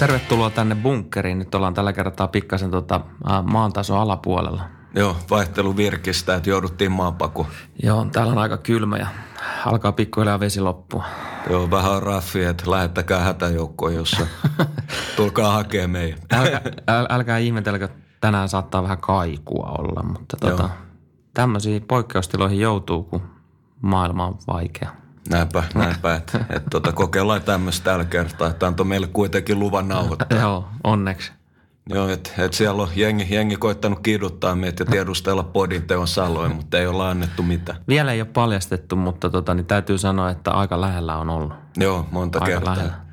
Tervetuloa tänne bunkkeriin. Nyt ollaan tällä kertaa pikkasen tota, maan taso alapuolella. Joo, vaihtelu virkistä, että jouduttiin maanpaku. Joo, täällä on aika kylmä ja alkaa pikkuhiljaa vesi loppua. Joo, vähän on raffi, että lähettäkää hätäjoukkoon, jossa tulkaa hakea meidän. Älkää, äl, älkää ihmetelkö, tänään saattaa vähän kaikua olla, mutta tota, tämmöisiin poikkeustiloihin joutuu, kun maailma on vaikea. Näinpä, näinpä, että, että tota, kokeillaan tämmöistä tällä kertaa, että antoi meille kuitenkin luvan nauhoittaa. Joo, onneksi. Joo, että et siellä on jengi, jengi koittanut kiduttaa meitä ja tiedustella podin teon saloin, mutta ei olla annettu mitään. Vielä ei ole paljastettu, mutta tota, niin täytyy sanoa, että aika lähellä on ollut. Joo, monta aika kertaa. Lähellä.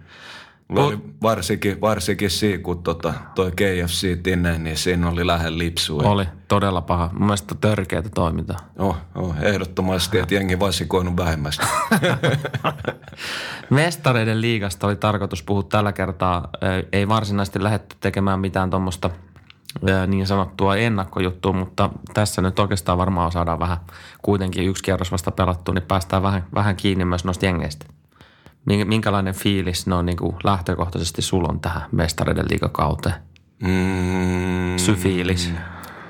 Mulla oli varsinkin, varsinkin siinä, kun tota, toi KFC tinne, niin siinä oli lähellä lipsua. Oli todella paha. Mun mielestä törkeätä toimintaa. Oh, oh, ehdottomasti, että jengi vasikoinut vähemmästä. Mestareiden liigasta oli tarkoitus puhua tällä kertaa. Ei varsinaisesti lähdetty tekemään mitään tuommoista niin sanottua ennakkojuttua, mutta tässä nyt oikeastaan varmaan saadaan vähän kuitenkin yksi kierros vasta pelattu, niin päästään vähän, vähän kiinni myös noista jengeistä. Minkälainen fiilis ne on niin kuin lähtökohtaisesti sulla on tähän mestareiden liigakauteen? Mm, Syfiilis.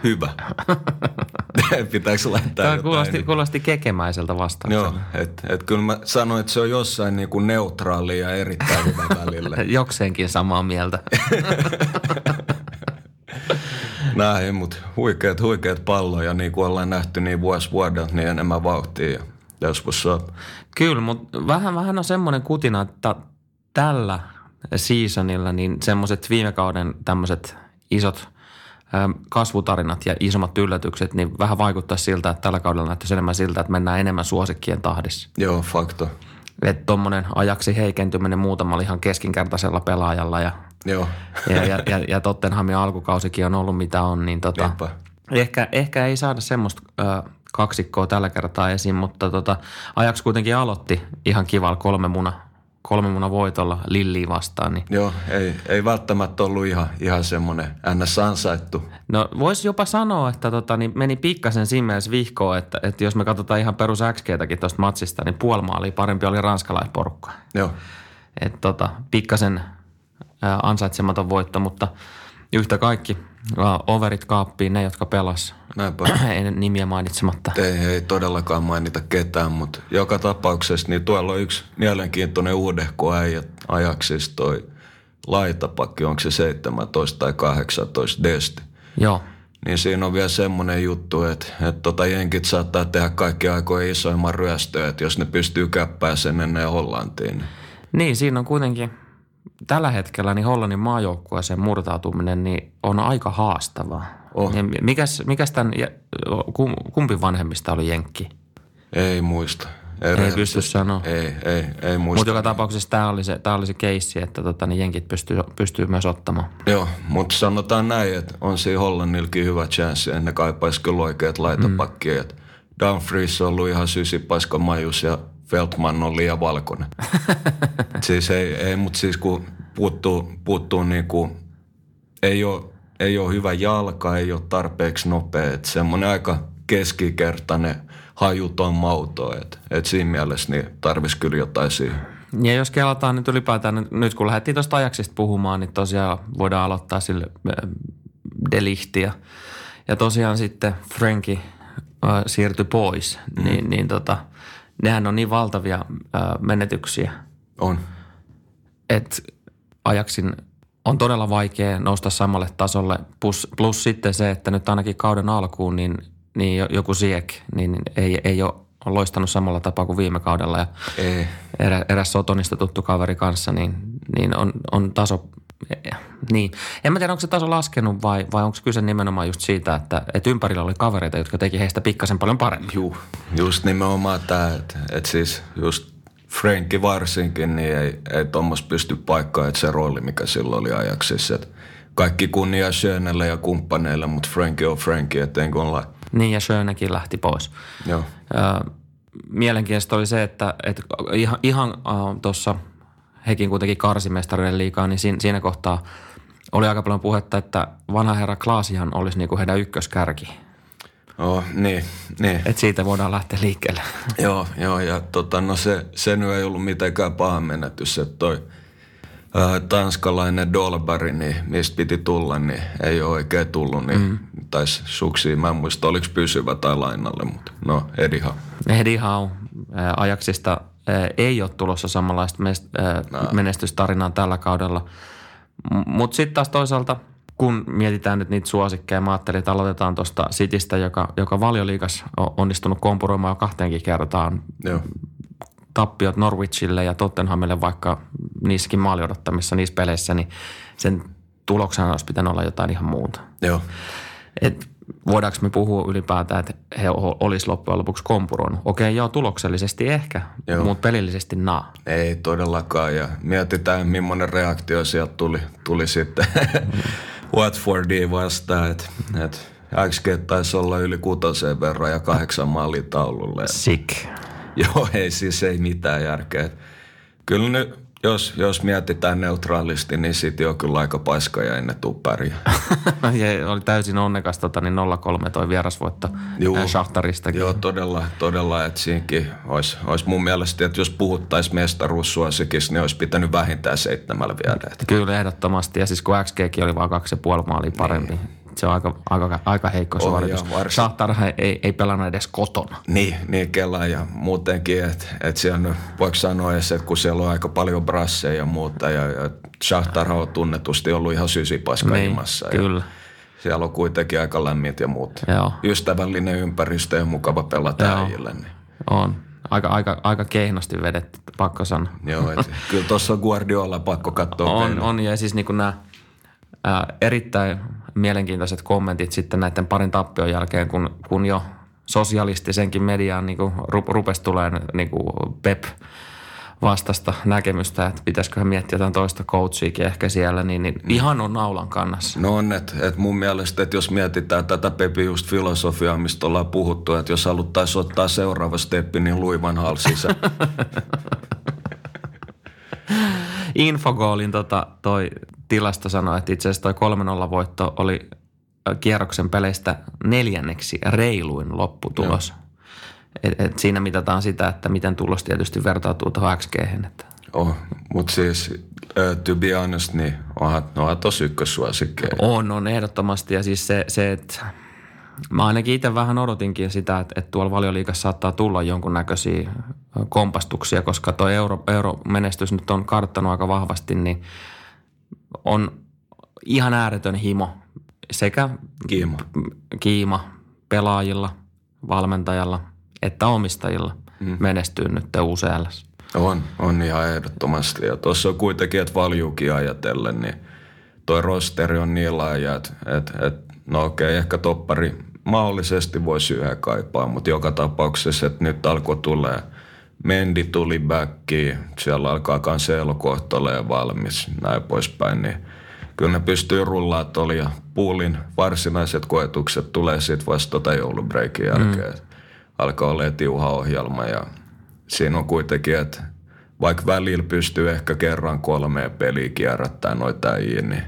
Hyvä. Pitääkö laittaa Tämä jotain? kuulosti, kuulosti kekemäiseltä vastaukselta. Joo, että et kyllä mä sanoin, että se on jossain niin kuin neutraali ja erittäin hyvä välillä. Jokseenkin samaa mieltä. Näin, mutta huikeat, huikeat palloja, niin kuin ollaan nähty niin vuosi vuodelta, niin enemmän vauhtia. Ja joskus on. Kyllä, mutta vähän, vähän on semmoinen kutina, että tällä seasonilla niin semmoiset viime kauden tämmöiset isot kasvutarinat ja isommat yllätykset, niin vähän vaikuttaa siltä, että tällä kaudella näyttäisi enemmän siltä, että mennään enemmän suosikkien tahdissa. Joo, fakto. Että tuommoinen ajaksi heikentyminen muutamalla ihan keskinkertaisella pelaajalla ja, Joo. ja, ja, ja, ja Tottenhamin alkukausikin on ollut mitä on, niin tota, Niinpä. ehkä, ehkä ei saada semmoista ö, kaksikkoa tällä kertaa esiin, mutta tota, ajaksi kuitenkin aloitti ihan kivalla kolme muna, kolme muna voitolla Lilliin vastaan. Niin. Joo, ei, ei välttämättä ollut ihan, ihan semmoinen ns. ansaittu. No voisi jopa sanoa, että tota, niin meni pikkasen siinä mielessä vihkoon, että, että jos me katsotaan ihan perus XGtäkin tuosta matsista, niin puolimaali parempi oli ranskalaisporukka. Joo, Että tota, pikkasen ansaitsematon voitto, mutta yhtä kaikki overit kaappiin ne, jotka pelas. näinpä. Ei nimiä mainitsematta. Ei, ei todellakaan mainita ketään, mutta joka tapauksessa niin tuolla on yksi mielenkiintoinen uudehko äijä ajaksista toi laitapakki, onko se 17 tai 18 desti. Joo. Niin siinä on vielä semmoinen juttu, että, että tota jenkit saattaa tehdä kaikki aikojen isoimman ryöstöä, että jos ne pystyy käppää sen ennen Hollantiin. Niin. Niin, siinä on kuitenkin tällä hetkellä niin Hollannin maajoukkueeseen murtautuminen niin on aika haastavaa. Oh. Ja mikäs, mikäs tämän, kumpi vanhemmista oli Jenkki? Ei muista. Ei pysty sanoa. Ei, ei, ei muista. Mutta joka tapauksessa tämä oli se, tää oli se keissi, että tota, niin Jenkit pystyy, pystyy myös ottamaan. Joo, mutta sanotaan näin, että on siinä Hollannilkin hyvä chanssi, ja ne kaipaisi kyllä oikeat laitapakkia. Mm. Dumfries on ollut ihan sysipaska majus ja Feltman on liian valkoinen. siis ei, ei mutta siis kun puuttuu, puuttuu niinku, ei ole, ei ole hyvä jalka, ei ole tarpeeksi nopea, että semmoinen aika keskikertainen hajuton mauto, että et siinä mielessä niin tarvisi kyllä jotain siihen. Ja jos kelataan nyt ylipäätään, nyt- nyt kun lähdettiin tuosta ajaksista puhumaan, niin tosiaan voidaan aloittaa sille äh, Delihti ja, tosiaan sitten Franki äh, siirtyi pois, mm. niin, niin tota, nehän on niin valtavia äh, menetyksiä, On. että ajaksin on todella vaikea nousta samalle tasolle. Plus, plus sitten se, että nyt ainakin kauden alkuun, niin, niin jo- joku Siek niin ei, ei ole loistanut samalla tapaa kuin viime kaudella. Ja Ei. erä, eräs Sotonista tuttu kaveri kanssa, niin, niin on, on taso niin. En mä tiedä, onko se taso laskenut vai, vai onko kyse nimenomaan just siitä, että, että ympärillä oli kavereita, jotka teki heistä pikkasen paljon paremmin. Juu, just nimenomaan tämä, että, että siis just Franki varsinkin, niin ei, ei tuommois pysty paikkaan, että se rooli, mikä silloin oli ajaksissa, että kaikki kunnia Schönelle ja kumppaneille, mutta Franki on Franki, ettei olla. Niin ja Schönekin lähti pois. Joo. Ö, mielenkiintoista oli se, että, että ihan, ihan äh, tuossa hekin kuitenkin karsimestareiden liikaa, niin siinä, siinä kohtaa oli aika paljon puhetta, että vanha herra Klaasihan olisi niinku heidän ykköskärki. Oh, niin, niin. Et siitä voidaan lähteä liikkeelle. joo, joo, ja tota, no se, se nyt ei ollut mitenkään paha menetys, että toi ää, tanskalainen Dolbari, niin mistä piti tulla, niin ei ole oikein tullut, niin mm. taisi suksia, mä en muista, oliko pysyvä tai lainalle, mutta no, Eddie Howe. Eddie Howe, Ajaksista ei ole tulossa samanlaista menestystarinaa tällä kaudella. Mutta sitten taas toisaalta, kun mietitään nyt niitä suosikkeja, mä ajattelin, että aloitetaan tuosta Citystä, joka, joka valioliikas on onnistunut kompuroimaan jo kahteenkin kertaan. Joo. Tappiot Norwichille ja Tottenhamille, vaikka niissäkin maali odottamissa niissä peleissä, niin sen tuloksena olisi pitänyt olla jotain ihan muuta. Joo. Et voidaanko me puhua ylipäätään, että he olisi loppujen lopuksi kompuroinut? Okei, joo, tuloksellisesti ehkä, joo. mutta pelillisesti naa. Ei todellakaan, ja mietitään, millainen reaktio sieltä tuli, tuli sitten Watfordiin vastaan, että et XG taisi olla yli kutoseen verran ja kahdeksan maalia taululle. Sick. Joo, ei siis ei mitään järkeä. Kyllä nyt jos, jos mietitään neutraalisti, niin City on kyllä aika paiska ja ennen tuu ja oli täysin onnekas tota, niin 0-3 toi vierasvoitto Shahtarista. Joo, todella, todella että siinäkin olisi, olisi mun mielestä, että jos puhuttaisiin mestaruussuosikissa, niin olisi pitänyt vähintään seitsemällä viedä. Kyllä, ehdottomasti. Ja siis kun XGkin oli vain kaksi ja puoli maalia parempi. Niin se on aika, aika, aika heikko oh, suoritus. Shahtar ei, ei pelannut edes kotona. Niin, niin kela ja muutenkin, että et siellä voiko sanoa edes, että kun siellä on aika paljon brasseja ja muuta ja, ja Shahtar on tunnetusti ollut ihan sysipaska niin. Kyllä. Siellä on kuitenkin aika lämmit ja muut. Joo. Ystävällinen ympäristö ja mukava pelata äijille. Niin. On. Aika, aika, aika kehnosti vedetty, pakko sanoa. Joo, et, kyllä tuossa on Guardiola pakko katsoa. On, on, ja siis niin nämä ää, erittäin mielenkiintoiset kommentit sitten näiden parin tappion jälkeen, kun, kun jo sosialistisenkin mediaan niin kuin rupesi tulemaan niin kuin Pep vastasta näkemystä, että pitäisikö miettiä jotain toista coachiakin ehkä siellä, niin, niin mm. ihan on naulan kannassa. No on, että et mun mielestä, että jos mietitään tätä Pepi just filosofiaa, mistä ollaan puhuttu, että jos haluttaisiin ottaa seuraava steppi, niin luivan halsissa. Infogoalin tota, toi tilasto sanoi, että itse asiassa toi 3-0 voitto oli kierroksen peleistä neljänneksi reiluin lopputulos. Et, et siinä mitataan sitä, että miten tulos tietysti vertautuu tuohon xg. Oh, mutta siis uh, to be honest, niin onhan, onhan tosi ykkössuosikkeja. On, on ehdottomasti ja siis se, se että Mä ainakin itse vähän odotinkin sitä, että, että tuolla valioliikassa saattaa tulla jonkunnäköisiä kompastuksia, koska tuo euro, euromenestys nyt on karttanut aika vahvasti, niin on ihan ääretön himo sekä kiima, kiima pelaajilla, valmentajalla että omistajilla mm. menestyy nyt UCL. On, on ihan ehdottomasti. Ja tuossa on kuitenkin, että valjuukin ajatellen, niin toi rosteri on niin laaja, että, että, että no okei, ehkä toppari mahdollisesti voisi yhden kaipaa, mutta joka tapauksessa, että nyt alkoi tulee Mendi tuli backiin, siellä alkaa Cancelo kohta valmis, näin poispäin, niin kyllä ne pystyy rullaa tuolla ja puulin varsinaiset koetukset tulee sitten vasta tota joulubreikin jälkeen. Mm. Alkaa olla tiuha ohjelma ja siinä on kuitenkin, että vaikka välillä pystyy ehkä kerran kolmeen peliä kierrättää noita niin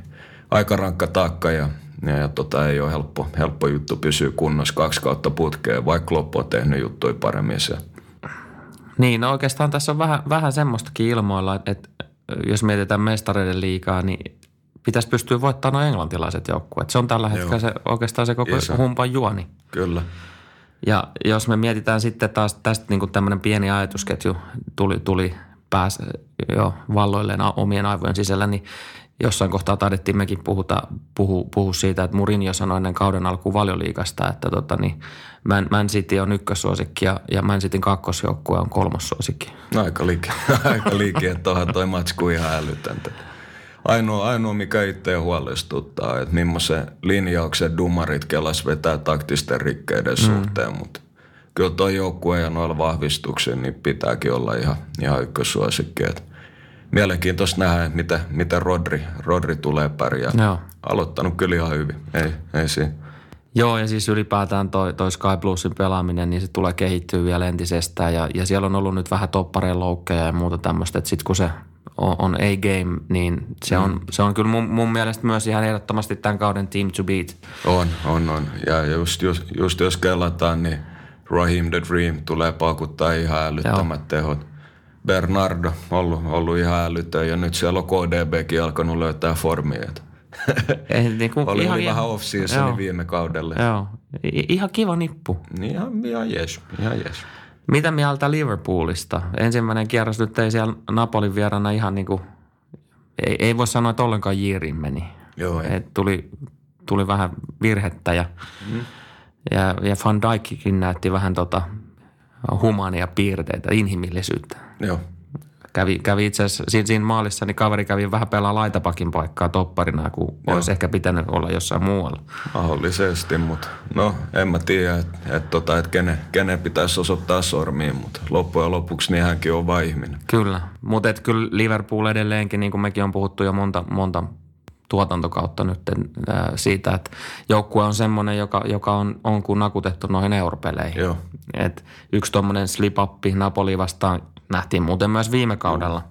aika rankka takka ja ja, ja tota, ei ole helppo, helppo juttu pysyä kunnossa kaksi kautta putkeen, vaikka loppu on tehnyt juttuja paremmin se. Niin, no oikeastaan tässä on vähän, vähän semmoistakin ilmoilla, että jos mietitään mestareiden liikaa, niin pitäisi pystyä voittamaan nuo englantilaiset joukkueet. Se on tällä hetkellä se, oikeastaan se koko Isä. humpan juoni. Kyllä. Ja jos me mietitään sitten taas tästä niin kuin tämmöinen pieni ajatusketju tuli, tuli pääs jo valloilleen omien aivojen sisällä, niin jossain kohtaa taidettiin mekin puhuta, puhu, puhu siitä, että Mourinho sanoi ennen kauden alkuun valioliikasta, että tota, niin Man, Man City on ykkössuosikki ja, ja Man Cityn kakkosjoukkue on kolmossuosikki. No, aika liike, aika liike että onhan toi matsku ihan älytöntä. Ainoa, ainoa mikä itse huolestuttaa, että millaisen linjauksen dumarit kelas vetää taktisten rikkeiden mm. suhteen, mutta kyllä tuo joukkue ja noilla vahvistuksen niin pitääkin olla ihan, ihan ykkösuosikki. Että mielenkiintoista nähdä, mitä, mitä Rodri, Rodri tulee pärjää. Joo. Aloittanut kyllä ihan hyvin, ei, ei siinä. Joo, ja siis ylipäätään toi, toi Sky Plusin pelaaminen, niin se tulee kehittyä vielä entisestään. Ja, ja siellä on ollut nyt vähän toppareen loukkeja ja muuta tämmöistä, että sitten kun se on, on A-game, niin se, mm. on, se on kyllä mun, mun mielestä myös ihan ehdottomasti tämän kauden team to beat. On, on, on. Ja just, just, just jos kelataan, niin Raheem the Dream tulee paukuttaa ihan älyttömät Joo. tehot. Bernardo ollut, ollut ihan älytön ja nyt siellä on KDBkin alkanut löytää formia. Ei, niin kuin, oli, ihan, oli vähän off viime kaudella. Joo, I- ihan kiva nippu. Niin ihan, ihan jes, ihan jes. Mitä mieltä Liverpoolista? Ensimmäinen kierros nyt ei siellä Napolin vierana ihan niin kuin, ei, ei voi sanoa, että ollenkaan jiiriin meni. Joo. Et tuli, tuli vähän virhettä ja, mm. ja, ja Van Dijkkin näytti vähän tota humania piirteitä, inhimillisyyttä. Joo. Kävi, kävi itse asiassa siinä, siinä maalissa, niin kaveri kävi vähän pelaa laitapakin paikkaa topparina, kun Joo. olisi ehkä pitänyt olla jossain muualla. Mahdollisesti, mutta no en mä tiedä, että et, tota, et kenen, kenen pitäisi osoittaa sormiin, mutta loppujen lopuksi niin hänkin on vain ihminen. Kyllä, mutta kyllä Liverpool edelleenkin, niin kuin mekin on puhuttu jo monta, monta tuotantokautta nyt siitä, että joukkue on semmoinen, joka, joka on, on kuin nakutettu noihin europeleihin. Joo. Et yksi tuommoinen slip-up Napoli vastaan nähtiin muuten myös viime kaudella.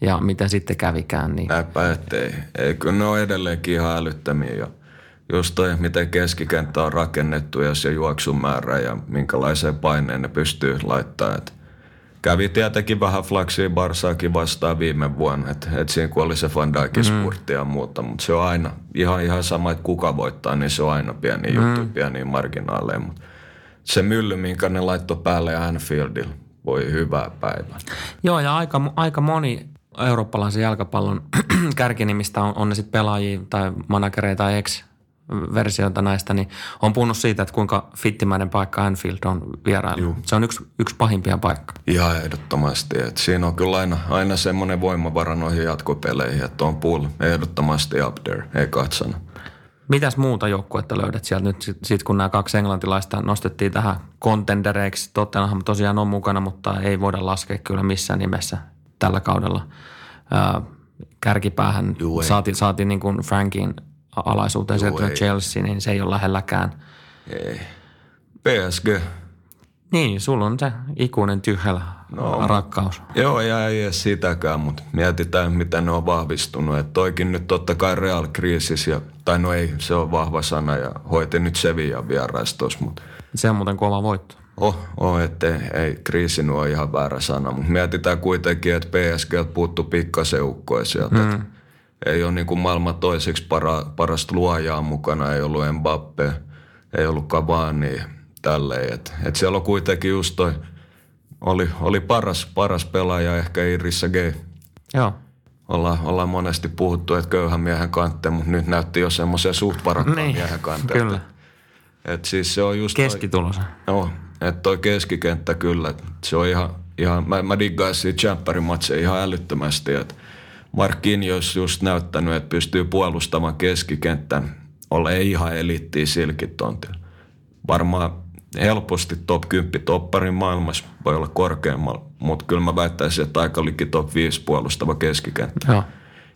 Ja miten sitten kävikään. Niin... Näinpä, ettei. Ei, kyllä ne on edelleenkin ihan älyttömiä. Ja just toi, miten keskikenttä on rakennettu ja se juoksumäärä ja minkälaiseen paineen ne pystyy laittamaan. Et kävi tietenkin vähän flaksia Barsaakin vastaan viime vuonna, että et siinä kun oli se Van Dijkin mm. ja muuta, mutta se on aina ihan, ihan sama, että kuka voittaa, niin se on aina pieni mm. juttu, pieni marginaaleja. Mutta se mylly, minkä ne laittoi päälle Anfieldilla, voi hyvää päivää. Joo, ja aika, aika moni eurooppalaisen jalkapallon kärkinimistä on, on ne sitten pelaajia tai managereita tai ex versioita näistä, niin on puhunut siitä, että kuinka fittimäinen paikka Anfield on vierailu. Se on yksi, yksi pahimpia paikka. Ihan ehdottomasti. Että siinä on kyllä aina, aina semmoinen voimavara noihin jatkopeleihin, että on pool ehdottomasti up there, ei katsana. Mitäs muuta joukkuetta löydät sieltä nyt, sit kun nämä kaksi englantilaista nostettiin tähän contendereiksi. Tottenham tosiaan on mukana, mutta ei voida laskea kyllä missään nimessä tällä kaudella. Ää, kärkipäähän Juu, saatiin, saatiin niin kuin Frankin alaisuuteen sieltä Chelsea, niin se ei ole lähelläkään. Ei. PSG. Niin, sulla on se ikuinen tyhjällä no, rakkaus. Joo, ja ei edes sitäkään, mutta mietitään, mitä ne on vahvistunut. Että toikin nyt totta kai Real kriisis, ja, tai no ei, se on vahva sana, ja hoiti nyt Sevilla vieraistossa. Mutta se on muuten kova voitto. Oh, oh että ei, kriisi ole ihan väärä sana, mutta mietitään kuitenkin, että PSG puuttu pikkasen ukkoja sieltä. Mm. Ei ole niin kuin maailman toiseksi para, parasta luojaa mukana, ei ollut Mbappe, ei ollut Cavani, tälleen. Et, et siellä on kuitenkin just toi, oli, oli paras, paras pelaaja ehkä Irissa G. Joo. Ollaan, ollaan monesti puhuttu, että köyhän miehen kantte, mutta nyt näytti jo semmoisia suht varakkaan niin, miehen kantte. Kyllä. Et siis se on just... Keskitulos. Joo, että toi keskikenttä kyllä, se on ihan, ihan mä, mä diggaisin siitä Champerin ihan älyttömästi, että Marquinhos just näyttänyt, että pystyy puolustamaan keskikentän, olla ei ihan elittiä silkitontilla. Varmaan helposti top 10 topparin maailmassa, voi olla korkeammalla, mutta kyllä mä väittäisin, että aika liki top 5 puolustava keskikenttä. Joo.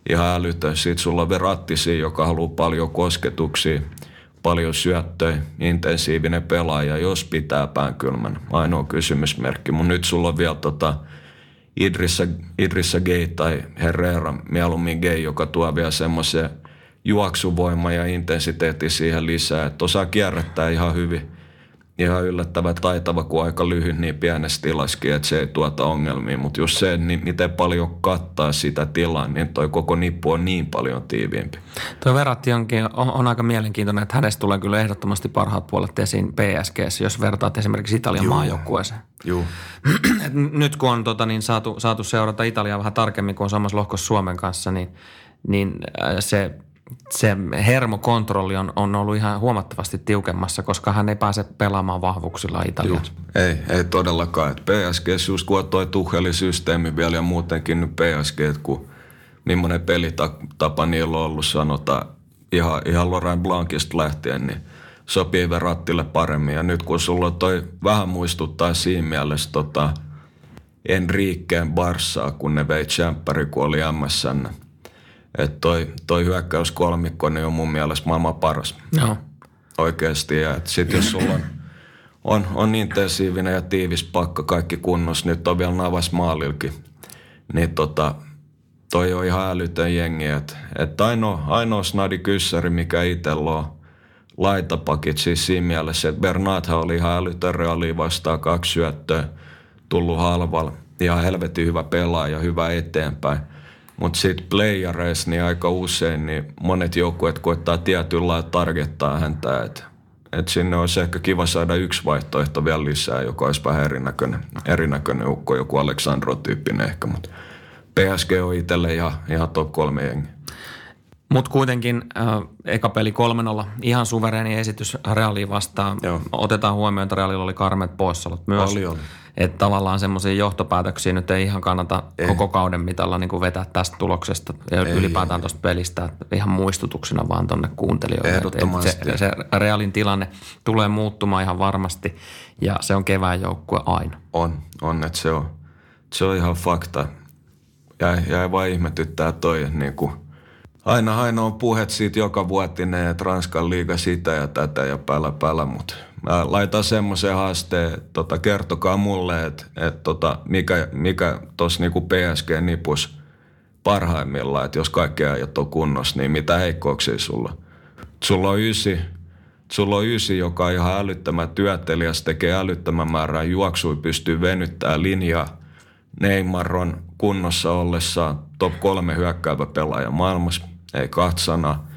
Ihan älytön. Sitten sulla on Verrattisi, joka haluaa paljon kosketuksia, paljon syöttöjä, intensiivinen pelaaja, jos pitää pään kylmän. Ainoa kysymysmerkki. Mutta nyt sulla on vielä tota Idrissa, Idrissa Gay tai Herrera, mieluummin Gay, joka tuo vielä semmoisen juoksuvoima ja intensiteetti siihen lisää, että osaa kierrättää ihan hyvin – ihan yllättävän taitava, kun aika lyhyt niin pienessä tilaskin, että se ei tuota ongelmia. Mutta just se, niin miten paljon kattaa sitä tilaa, niin toi koko nippu on niin paljon tiiviimpi. Tuo Verratti onkin, on, on, aika mielenkiintoinen, että hänestä tulee kyllä ehdottomasti parhaat puolet esiin PSG, jos vertaat esimerkiksi Italian Juu. maajoukkueeseen. Juu. nyt kun on tota, niin saatu, saatu seurata Italiaa vähän tarkemmin, kun on samassa lohkossa Suomen kanssa, niin, niin äh, se – se hermokontrolli on, on ollut ihan huomattavasti tiukemmassa, koska hän ei pääse pelaamaan vahvuuksilla Italiassa. Ei, ei todellakaan. Et PSG just kun toi Tuhelin systeemi vielä ja muutenkin nyt PSG, kun millainen pelitapa niillä on ollut, sanotaan ihan, ihan Laurent Blancista lähtien, niin sopii Verrattille paremmin. Ja nyt kun sulla toi vähän muistuttaa siinä mielessä tota Enriqueen Barsaa, kun ne vei Champpari, kun oli MSN. Että toi, toi hyökkäyskolmikko niin on mun mielestä maailman paras. Joo. Oikeasti. Ja sitten jos sulla on, on, on intensiivinen ja tiivis pakka, kaikki kunnossa, nyt on vielä navas maalilkin, niin tota, toi on ihan älytön jengi. Että et ainoa, ainoa snadi kyssäri, mikä itsellä on, laitapakit siis siinä mielessä, että Bernathan oli ihan älytön reaali vastaan kaksi syöttöä, tullut halvalla, ihan helvetin hyvä pelaaja, hyvä eteenpäin. Mutta sitten playereissa niin aika usein niin monet joukkueet koittaa tietyllä lailla targettaa häntä, että et sinne olisi ehkä kiva saada yksi vaihtoehto vielä lisää, joka olisi vähän erinäköinen, erinäköinen ukko, joku Aleksandro-tyyppinen ehkä, mutta PSG on itselle ihan, ihan top kolme jengi. Mutta kuitenkin äh, eka peli 3-0, ihan suvereeni esitys Realiin vastaan. Joo. Otetaan huomioon, että Realilla oli karmet poissaolot myös. Oli, oli. Että tavallaan semmoisia johtopäätöksiä nyt ei ihan kannata ei. koko kauden mitalla niin kuin vetää tästä tuloksesta ja ei, ylipäätään tuosta pelistä. Että ihan muistutuksena vaan tonne kuuntelijoille. Ehdottomasti. Se, se Realin tilanne tulee muuttumaan ihan varmasti ja se on kevään joukkue aina. On, on, että se on, se on ihan fakta. Jäi, jäi vaan ihmetyttää toi, että niin kuin, aina, aina on puhet siitä joka vuotinen, että Ranskan liiga sitä ja tätä ja päällä päällä, mutta mä laitan semmoisen haasteen, että tota, kertokaa mulle, että, että tota, mikä, mikä tuossa niinku PSG-nipus parhaimmillaan, että jos kaikki ajat on kunnossa, niin mitä heikkouksia sulla? Sulla on ysi, sulla on ysi, joka on ihan älyttömän työtelijäs, tekee älyttömän määrän juoksui, pystyy venyttämään linjaa. Neymar on kunnossa ollessaan top kolme hyökkäävä pelaaja maailmassa, ei kahta sanaa.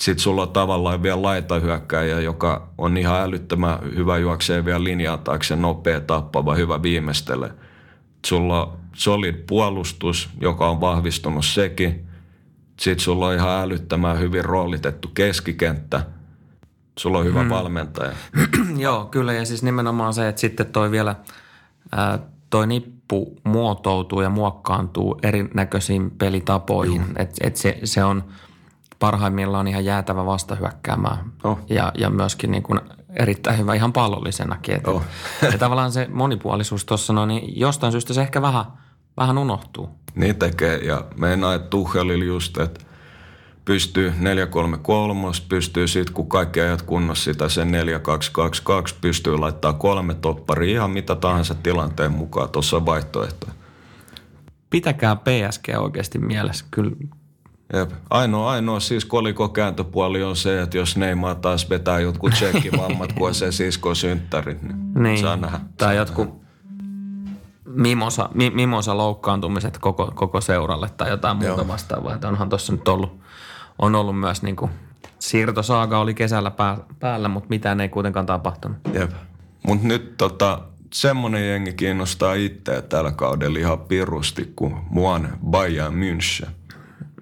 Sitten sulla on tavallaan vielä laitahyökkäjä, joka on ihan älyttömän hyvä juoksee vielä linjaa taakse, nopea, tappava, hyvä viimeistele. Sulla on solid puolustus, joka on vahvistunut sekin. Sitten sulla on ihan älyttömän hyvin roolitettu keskikenttä. Sulla on hyvä mm. valmentaja. Joo, kyllä ja siis nimenomaan se, että sitten toi vielä, ää, toi nippu muotoutuu ja muokkaantuu erinäköisiin pelitapoihin. Että et se, se on parhaimmillaan ihan jäätävä vastahyökkäämään Oh. ja, ja myöskin niin kuin erittäin hyvä ihan pallollisenakin. Että, Oh. ja tavallaan se monipuolisuus tuossa noin, niin jostain syystä se ehkä vähän, vähän unohtuu. Niin tekee ja meinaa, että Tuchelilla just, että pystyy 4-3-3, pystyy sitten kun kaikki ajat kunnossa sitä sen 4-2-2-2, pystyy laittaa kolme topparia ihan mitä tahansa tilanteen mukaan, tuossa on vaihtoehto. Pitäkää PSG oikeasti mielessä. Kyllä, Jep. Ainoa, ainoa siis koliko kääntöpuoli on se, että jos Neymar taas vetää jotkut tsekkivammat, kun on se sisko synttärit, niin, niin. saa nähdä. Tai jotkut mimosa, mi, mimosa loukkaantumiset koko, koko seuralle tai jotain muuta Joo. vastaavaa. Että onhan tuossa nyt ollut, on ollut myös niin kuin, siirtosaaga oli kesällä pää, päällä, mutta mitään ei kuitenkaan tapahtunut. Jep. Mut nyt tota, semmonen jengi kiinnostaa itseä tällä kaudella ihan pirusti kuin Muan Bayern München.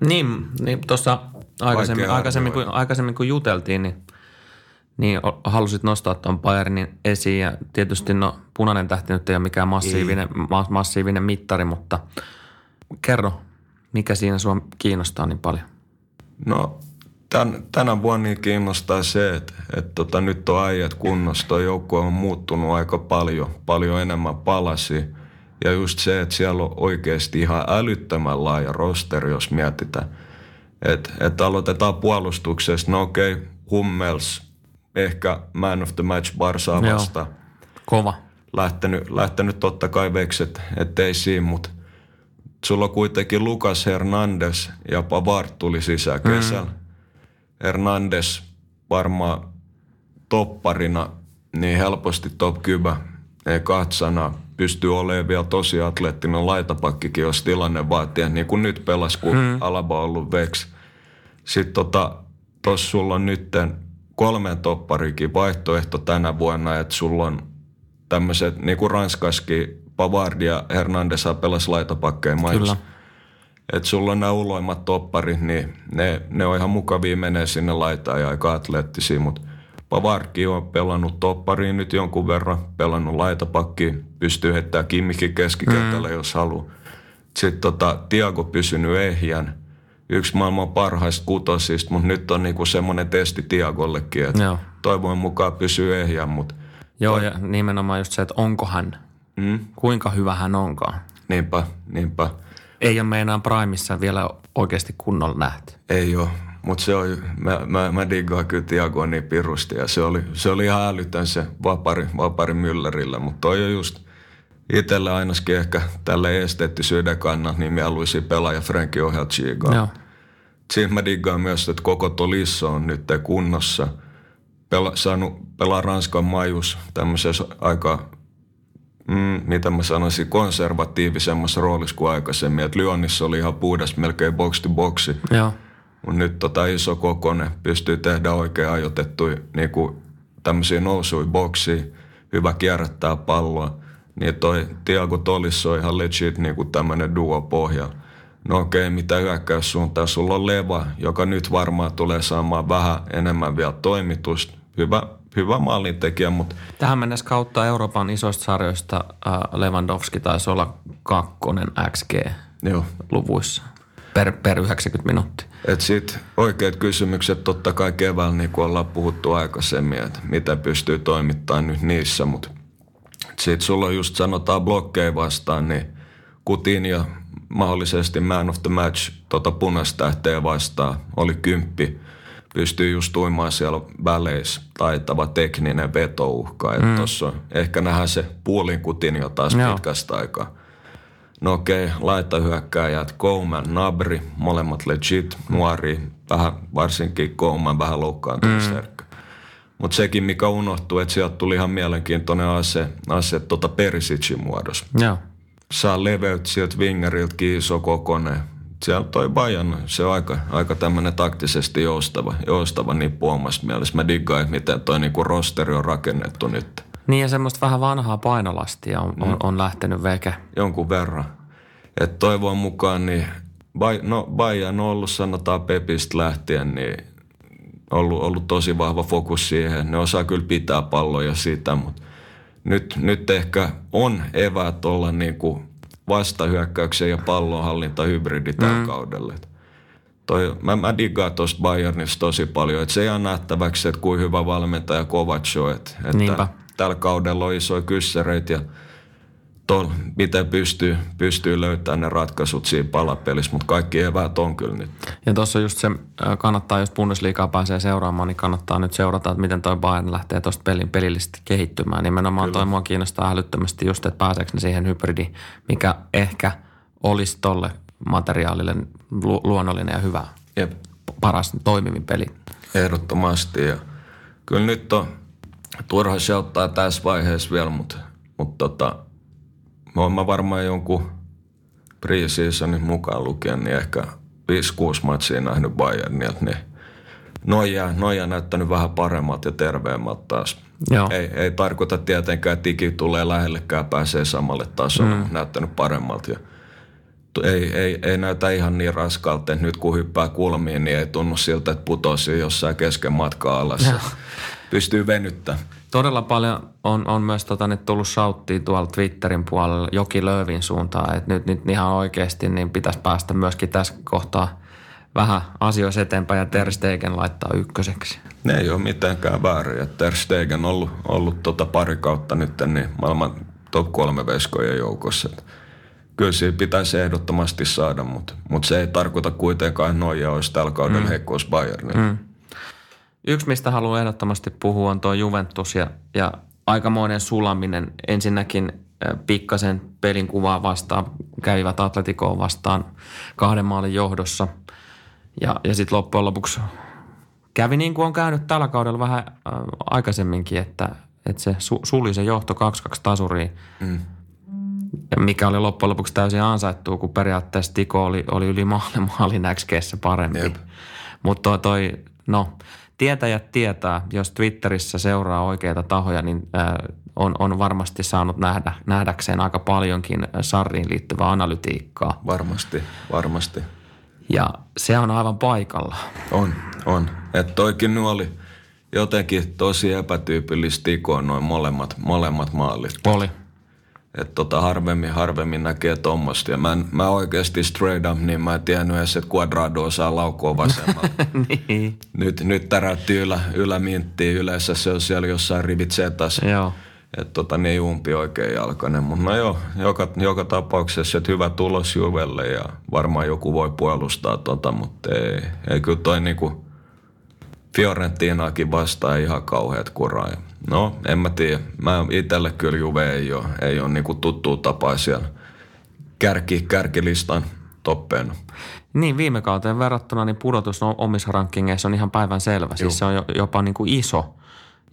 Niin, niin tuossa aikaisemmin, aikaisemmin, kun, aikaisemmin kun juteltiin, niin, niin halusit nostaa tuon Bayernin esiin ja tietysti no punainen tähti nyt ei ole mikään massiivinen, ma- massiivinen mittari, mutta kerro, mikä siinä sua kiinnostaa niin paljon? No tän, tänä vuonna niin kiinnostaa se, että, että tota, nyt on äijät kunnossa. Tuo joukkue on muuttunut aika paljon, paljon enemmän palasi. Ja just se, että siellä on oikeasti ihan älyttömän laaja rosteri, jos mietitään. Että et aloitetaan puolustuksesta. No okei, okay, Hummels, ehkä man of the match Barsaa Joo. vastaan. Kova. Lähtenyt, lähtenyt totta kai vekset, ettei siinä, mutta sulla on kuitenkin Lucas Hernandez ja Pavard tuli sisään kesällä. Mm. Hernandez varmaan topparina niin helposti top kybä. Ei kahta sanaa. Pystyy olemaan vielä tosi atleettinen laitapakkikin, jos tilanne vaatii. Niin kuin nyt pelas, kun mm. Alaba on ollut veks. Sitten tota, sulla on nytten kolmen topparikin vaihtoehto tänä vuonna, että sulla on tämmöiset, niin kuin Ranskaskin, Pavard ja Hernandez pelas laitapakkeja maissa. Että sulla on nämä uloimmat topparit, niin ne, ne on ihan mukavia menee sinne laitaan ja aika atleettisia, mutta Pavardkin on pelannut toppariin nyt jonkun verran, pelannut laitapakkiin, pystyy heittämään Kimmikin keskikentälle, mm. jos haluaa. Sitten tota, Tiago pysynyt ehjän. yksi maailman parhaista kutosista, mutta nyt on niinku semmoinen testi Tiagollekin, että Joo. toivon mukaan pysyy ehjän, mutta Joo, ja nimenomaan just se, että onko hän, mm, kuinka hyvä hän onkaan. niinpä, niinpä. Ei ole meinaan Primissa vielä oikeasti kunnolla nähty. Ei ole, mutta se on, mä, mä, mä diggaan kyllä Tiagoa niin pirusti ja se oli, se oli ihan älytön se vapari, vapari Müllerillä, mutta toi on just itselle ainakin ehkä tälle esteettisyyden kannalta niin mieluisia pelaaja Frankie Ohelchigaa. Joo. Siinä mä diggaan myös, että koko Tolisso on nyt kunnossa. Pela, saanut pelaa Ranskan majus tämmöisessä aika, mm, mitä mä sanoisin, konservatiivisemmassa roolissa kuin aikaisemmin. Että Lyonissa oli ihan puhdas melkein box to boxi. Joo. Mutta nyt tota iso kokone pystyy tehdä oikein ajoitettuja niinku tämmöisiä nousuja boksiin, hyvä kierrättää palloa. Niin toi Tiago Tolisso on ihan legit niinku tämmöinen duo pohja. No okei, mitä hyökkäyssuuntaan? Sulla on Leva, joka nyt varmaan tulee saamaan vähän enemmän vielä toimitusta. Hyvä, hyvä maalintekijä, mutta Tähän mennessä kautta Euroopan isoista sarjoista äh, Lewandowski taisi olla kakkonen XG-luvuissa per, per 90 minuuttia. Et sit oikeat kysymykset totta kai keväällä, niin kuin ollaan puhuttu aikaisemmin, että mitä pystyy toimittamaan nyt niissä, mutta sit sulla on just sanotaan blokkeja vastaan, niin Kutin ja mahdollisesti man of the match tota punastähteä vastaan oli kymppi. Pystyy just uimaan siellä väleissä taitava tekninen vetouhka. Mm. Tuossa ehkä nähdään se puolin Kutin jo taas Joo. pitkästä aikaa. No okei, laitahyökkääjät, Kouman, Nabri, molemmat legit, nuori, vähän, varsinkin Kouman vähän loukkaantunut mm. Mutta sekin, mikä unohtuu, että sieltä tuli ihan mielenkiintoinen ase, ase tota Perisicin muodossa. Joo. Saa leveyt sieltä wingeriltäkin iso kokonen. Siellä toi Bajan, se on aika, aika tämmöinen taktisesti joustava, joustava nippu omassa mielessä. Mä diggaan, että miten toi niinku rosteri on rakennettu nyt Niin ja semmoista vähän vanhaa painolastia on, on, on lähtenyt veke. jonkun verran. Et toivon mukaan, niin Bay, no Bajan on ollut sanotaan Pepistä lähtien, niin ollut, ollut tosi vahva fokus siihen. Ne osaa kyllä pitää palloja sitä, mutta nyt, nyt ehkä on eväät olla niin kuin vastahyökkäyksen ja pallonhallinta hybridi tällä mm. kaudella. Et Toi, mä, mä diggaan tuosta Bayernista tosi paljon, että se jää nähtäväksi, että kuin hyvä valmentaja Kovac on. Et, että Niinpä. Tällä kaudella on isoja kyssäreitä ja tol, miten pystyy, pystyy löytämään ne ratkaisut siinä palapelissä, mutta kaikki eväät on kyllä nyt. Ja tuossa just se, kannattaa, jos Bundesliigaa pääsee seuraamaan, niin kannattaa nyt seurata, että miten toi Bayern lähtee tuosta pelin pelillisesti kehittymään. Nimenomaan toi mua kiinnostaa älyttömästi just, että pääseekö ne siihen hybridiin, mikä ehkä olisi tolle materiaalille lu- luonnollinen ja hyvä, Jep. paras toimivin peli. Ehdottomasti. Ja kyllä nyt on turha shouttaa tässä vaiheessa vielä, mutta, mutta tota, mä oon mä varmaan jonkun pre-seasonin mukaan lukien, niin ehkä 5-6 matsia nähnyt Bayernilta, niin Noja, Noja näyttänyt vähän paremmalta ja terveemmältä taas. Joo. Ei, ei tarkoita tietenkään, että Tiki tulee lähellekään, pääsee samalle tasolle, mm. näyttänyt paremmalta. Ja ei, ei, ei näytä ihan niin raskalta, että nyt kun hyppää kulmiin, niin ei tunnu siltä, että putosi jossain kesken matkaa alas. Joo. Pystyy venyttämään. Todella paljon on, on myös tota, nyt tullut shouttia tuolla Twitterin puolella Joki Löövin suuntaan, että nyt, nyt ihan oikeasti niin pitäisi päästä myöskin tässä kohtaa vähän asioissa eteenpäin ja Ter Stegen laittaa ykköseksi. Ne ei ole mitenkään väärin. että Ter Stegen on ollut, ollut tota pari kautta nyt niin maailman top kolme veskojen joukossa. Et Kyllä siinä pitäisi ehdottomasti saada, mutta, mutta se ei tarkoita kuitenkaan, että Noja olisi tällä kaudella mm. heikkous Bayernilla. Mm. Yksi, mistä haluan ehdottomasti puhua, on tuo Juventus ja, ja aikamoinen sulaminen. Ensinnäkin pikkasen pelin kuvaa vastaan, kävivät Atleticoon vastaan kahden maalin johdossa. Ja, ja sitten loppujen lopuksi kävi niin kuin on käynyt tällä kaudella vähän äh, aikaisemminkin, että, että se su, suli se johto 2-2 tasuriin. Mm. Ja mikä oli loppujen lopuksi täysin ansaittua, kun periaatteessa Tiko oli, oli yli maalin, maalin XGssä parempi. Mutta toi, toi, no, tietäjät tietää, jos Twitterissä seuraa oikeita tahoja, niin on, on varmasti saanut nähdä, nähdäkseen aika paljonkin Sarriin liittyvää analytiikkaa. Varmasti, varmasti. Ja se on aivan paikalla. On, on. Että toikin nyt oli jotenkin tosi epätyypillistä tikoon noin molemmat, molemmat maalit. Oli. Että tota harvemmin, harvemmin näkee tuommoista. Ja mä, en, mä oikeasti straight up, niin mä en tiennyt edes, että Quadrado osaa laukua vasemmalla. niin. nyt, nyt täräytti ylä, yläminttiin. Yleensä se on siellä jossain rivit setas. Joo. Että tota, niin umpi oikein jalkainen. Mutta no joo, joka, joka tapauksessa, että hyvä tulos Juvelle ja varmaan joku voi puolustaa tota, mutta ei, ei kyllä toi niinku Fiorentinaakin vastaan ihan kauheat kuraa. No, en mä tiedä. Mä itelle kyllä Juve ei ole, ei ole niinku tuttu tapa siellä kärki, kärkilistan toppeena. Niin, viime kauteen verrattuna niin pudotus omissa rankingeissa on ihan päivän selvä. Siis se on jopa niin kuin iso.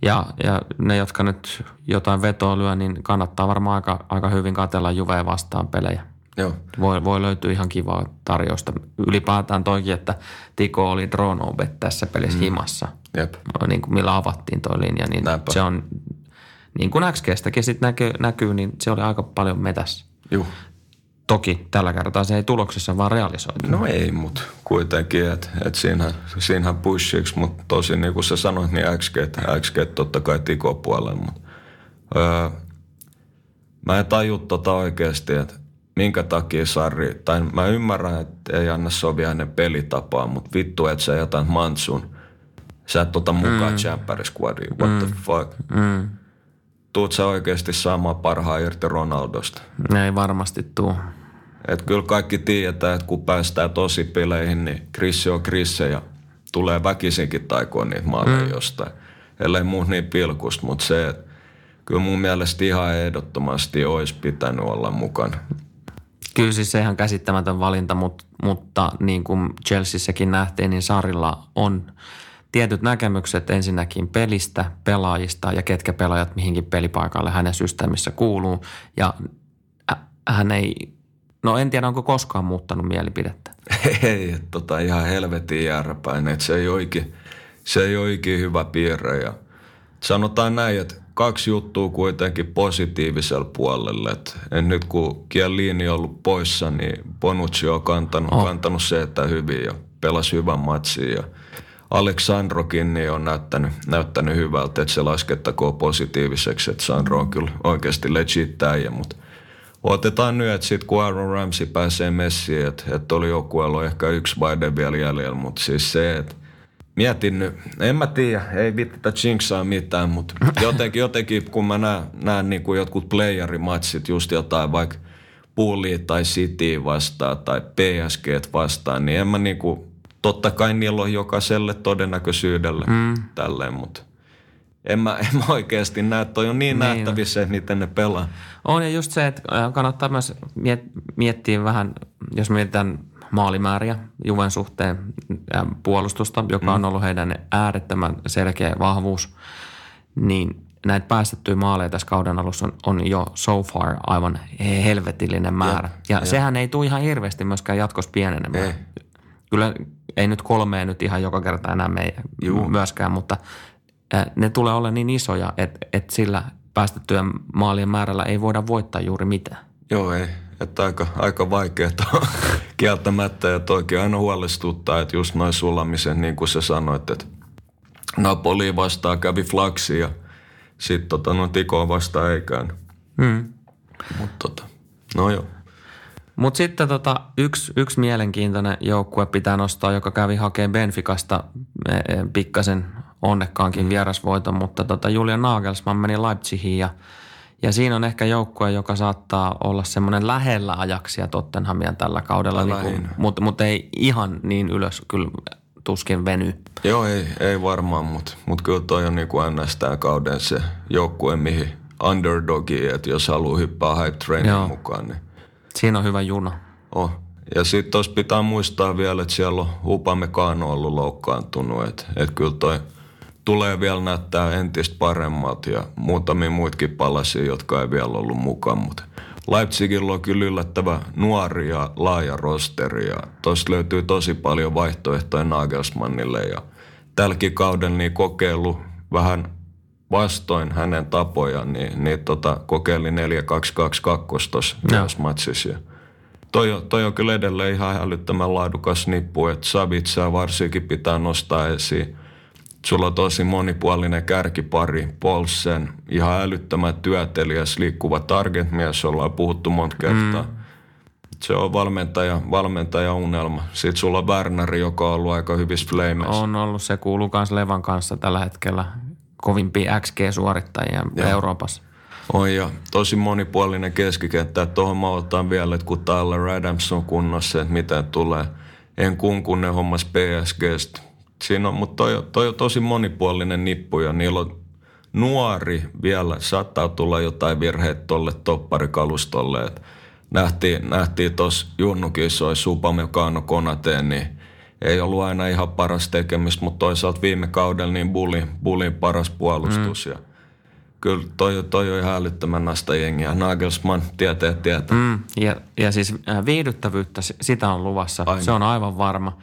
Ja, ja ne, jotka nyt jotain vetoa lyö, niin kannattaa varmaan aika, aika hyvin katella Juveen vastaan pelejä. Joo. Voi, voi löytyä ihan kivaa tarjousta. Ylipäätään toikin, että Tiko oli Dronobet tässä pelissä mm. himassa. Jep. Niin kuin millä avattiin toi linja, niin Näinpä. se on, niin kuin XGstäkin sitten näkyy, näkyy, niin se oli aika paljon metässä. Juh. Toki tällä kertaa se ei tuloksessa vaan realisoitu. No ei, mutta kuitenkin, että et siinähän, siinähän pushiksi, mutta tosi niin kuin sä sanoit, niin XG, XG totta kai tiko puolella, mutta öö, mä en taju tota oikeasti, että minkä takia Sarri, tai mä ymmärrän, että ei anna sovia hänen pelitapaa, mutta vittu, että sä jätät Mansun, sä et tota mukaan mm. Champions Squadiin, what mm. the fuck. Mm. Tuut sä oikeasti saamaan parhaan irti Ronaldosta. Ei varmasti tuu. Et kyllä kaikki tiedetään, että kun päästään tosi peleihin, niin Krissi on Krisse ja tulee väkisinkin taikoon niitä maaleja mm. jostain. Ellei muu niin pilkusta, mutta se, että kyllä mun mielestä ihan ehdottomasti olisi pitänyt olla mukana. Kyllä siis se ihan käsittämätön valinta, mutta, mutta niin kuin Chelseassäkin nähtiin, niin Sarilla on tietyt näkemykset ensinnäkin pelistä, pelaajista ja ketkä pelaajat mihinkin pelipaikalle hänen systeemissä kuuluu. Ja hän ei, no en tiedä onko koskaan muuttanut mielipidettä. Ei, tota ihan helvetin järpäin, että se ei oikein, se ei oikein hyvä piirre. Ja sanotaan näin, että kaksi juttua kuitenkin positiivisella puolella. Et nyt kun Chiellini on ollut poissa, niin Bonucci on kantanut, oh. kantanut se, että hyvin ja pelasi hyvän matsin. Ja Aleksandrokin niin on näyttänyt, näyttänyt hyvältä, että se laskettakoon positiiviseksi, että Sandro on kyllä oikeasti legit äijä, mutta otetaan nyt, että sitten kun Aaron Ramsey pääsee messiin, että, että oli joukkueella ehkä yksi Biden vielä jäljellä, mutta siis se, että mietin nyt, en mä tiedä, ei vittitä jinksaa mitään, mutta jotenkin, jotenkin kun mä näen, näen niin kuin jotkut playerimatsit, just jotain vaikka Bullia tai City vastaan tai PSG vastaan, niin en mä niin kuin, totta kai niillä on jokaiselle todennäköisyydellä mm. tälleen, mutta en mä, en mä oikeasti näe, toi on niin, niin nähtävissä, että miten ne pelaa. On ja just se, että kannattaa myös miettiä vähän, jos mietitään maalimääriä Juven suhteen ja puolustusta, joka mm. on ollut heidän äärettömän selkeä vahvuus, niin näitä päästettyjä maaleja tässä kauden alussa on, on jo so far aivan helvetillinen määrä. Ja, ja, sehän ei tule ihan hirveästi myöskään jatkossa pienenemään. Ei. Kyllä ei nyt kolmeen nyt ihan joka kerta enää me myöskään, mutta ne tulee olla niin isoja, että, että sillä päästettyjen maalien määrällä ei voida voittaa juuri mitään. Joo, ei. Että aika, aika vaikeaa kieltämättä ja toikin aina huolestuttaa, että just noin sulamisen, niin kuin sä sanoit, että Napoli vastaan kävi flaksi ja sitten tota, no Tikoa vastaan eikään. Mm. Mutta tota, no joo. Mutta sitten tota, yksi, yksi mielenkiintoinen joukkue pitää nostaa, joka kävi hakemaan Benficasta e, e, pikkasen onnekkaankin mm. vierasvoiton, mutta tota Julian Nagelsmann meni Leipzigiin ja, ja siinä on ehkä joukkue, joka saattaa olla semmoinen lähellä ajaksia Tottenhamia tällä kaudella, niin kuin, mutta mut ei ihan niin ylös kyllä tuskin veny. Joo, ei, ei varmaan, mutta mut kyllä toi on niin kuin ns. tämän kauden se joukkue, mihin underdogi, että jos haluaa hyppää hype trainin mukaan, niin – Siinä on hyvä juna. Oh. Ja sitten tuossa pitää muistaa vielä, että siellä on Upamecano ollut loukkaantunut. Että et kyllä toi tulee vielä näyttää entistä paremmat ja muutamia muitakin palasia, jotka ei vielä ollut mukaan. Mutta Leipzigillä on kyllä yllättävä nuori ja laaja rosteri ja tuossa löytyy tosi paljon vaihtoehtoja Nagelsmannille ja tälläkin kauden niin kokeilu vähän vastoin hänen tapojaan, niin, niin tota, kokeili 4-2-2-2 tuossa matsissa. toi, on, toi on kyllä edelleen ihan älyttömän laadukas nippu, että Savitsaa varsinkin pitää nostaa esiin. Sulla on tosi monipuolinen kärkipari, Polsen, ihan älyttömän työtelijäs, liikkuva target-mies, ollaan puhuttu monta kertaa. Mm. Se on valmentaja, valmentaja unelma. Sitten sulla on Werneri, joka on ollut aika hyvissä flameissa. On ollut, se kuuluu myös Levan kanssa tällä hetkellä kovimpia XG-suorittajia Joo. Euroopassa. On ja tosi monipuolinen keskikenttä. Tuohon mä otan vielä, että kun Tyler Adams on kunnossa, että mitä tulee. En kunkunne hommas PSGstä. Siinä on, mutta toi, toi on tosi monipuolinen nippu ja niillä on nuori vielä. Saattaa tulla jotain virheitä tolle topparikalustolle. Et nähtiin, nähtiin tuossa junnukisoissa Supamekano Konateen, niin ei ollut aina ihan paras tekemistä, mutta toisaalta viime kaudella niin Bulli, Bullin paras puolustus. Mm. Ja kyllä toi, toi on ihan älyttömän nasta jengiä. Nagelsmann tietää, tietää. Mm, ja, ja siis äh, viihdyttävyyttä, sitä on luvassa. Aina. Se on aivan varma.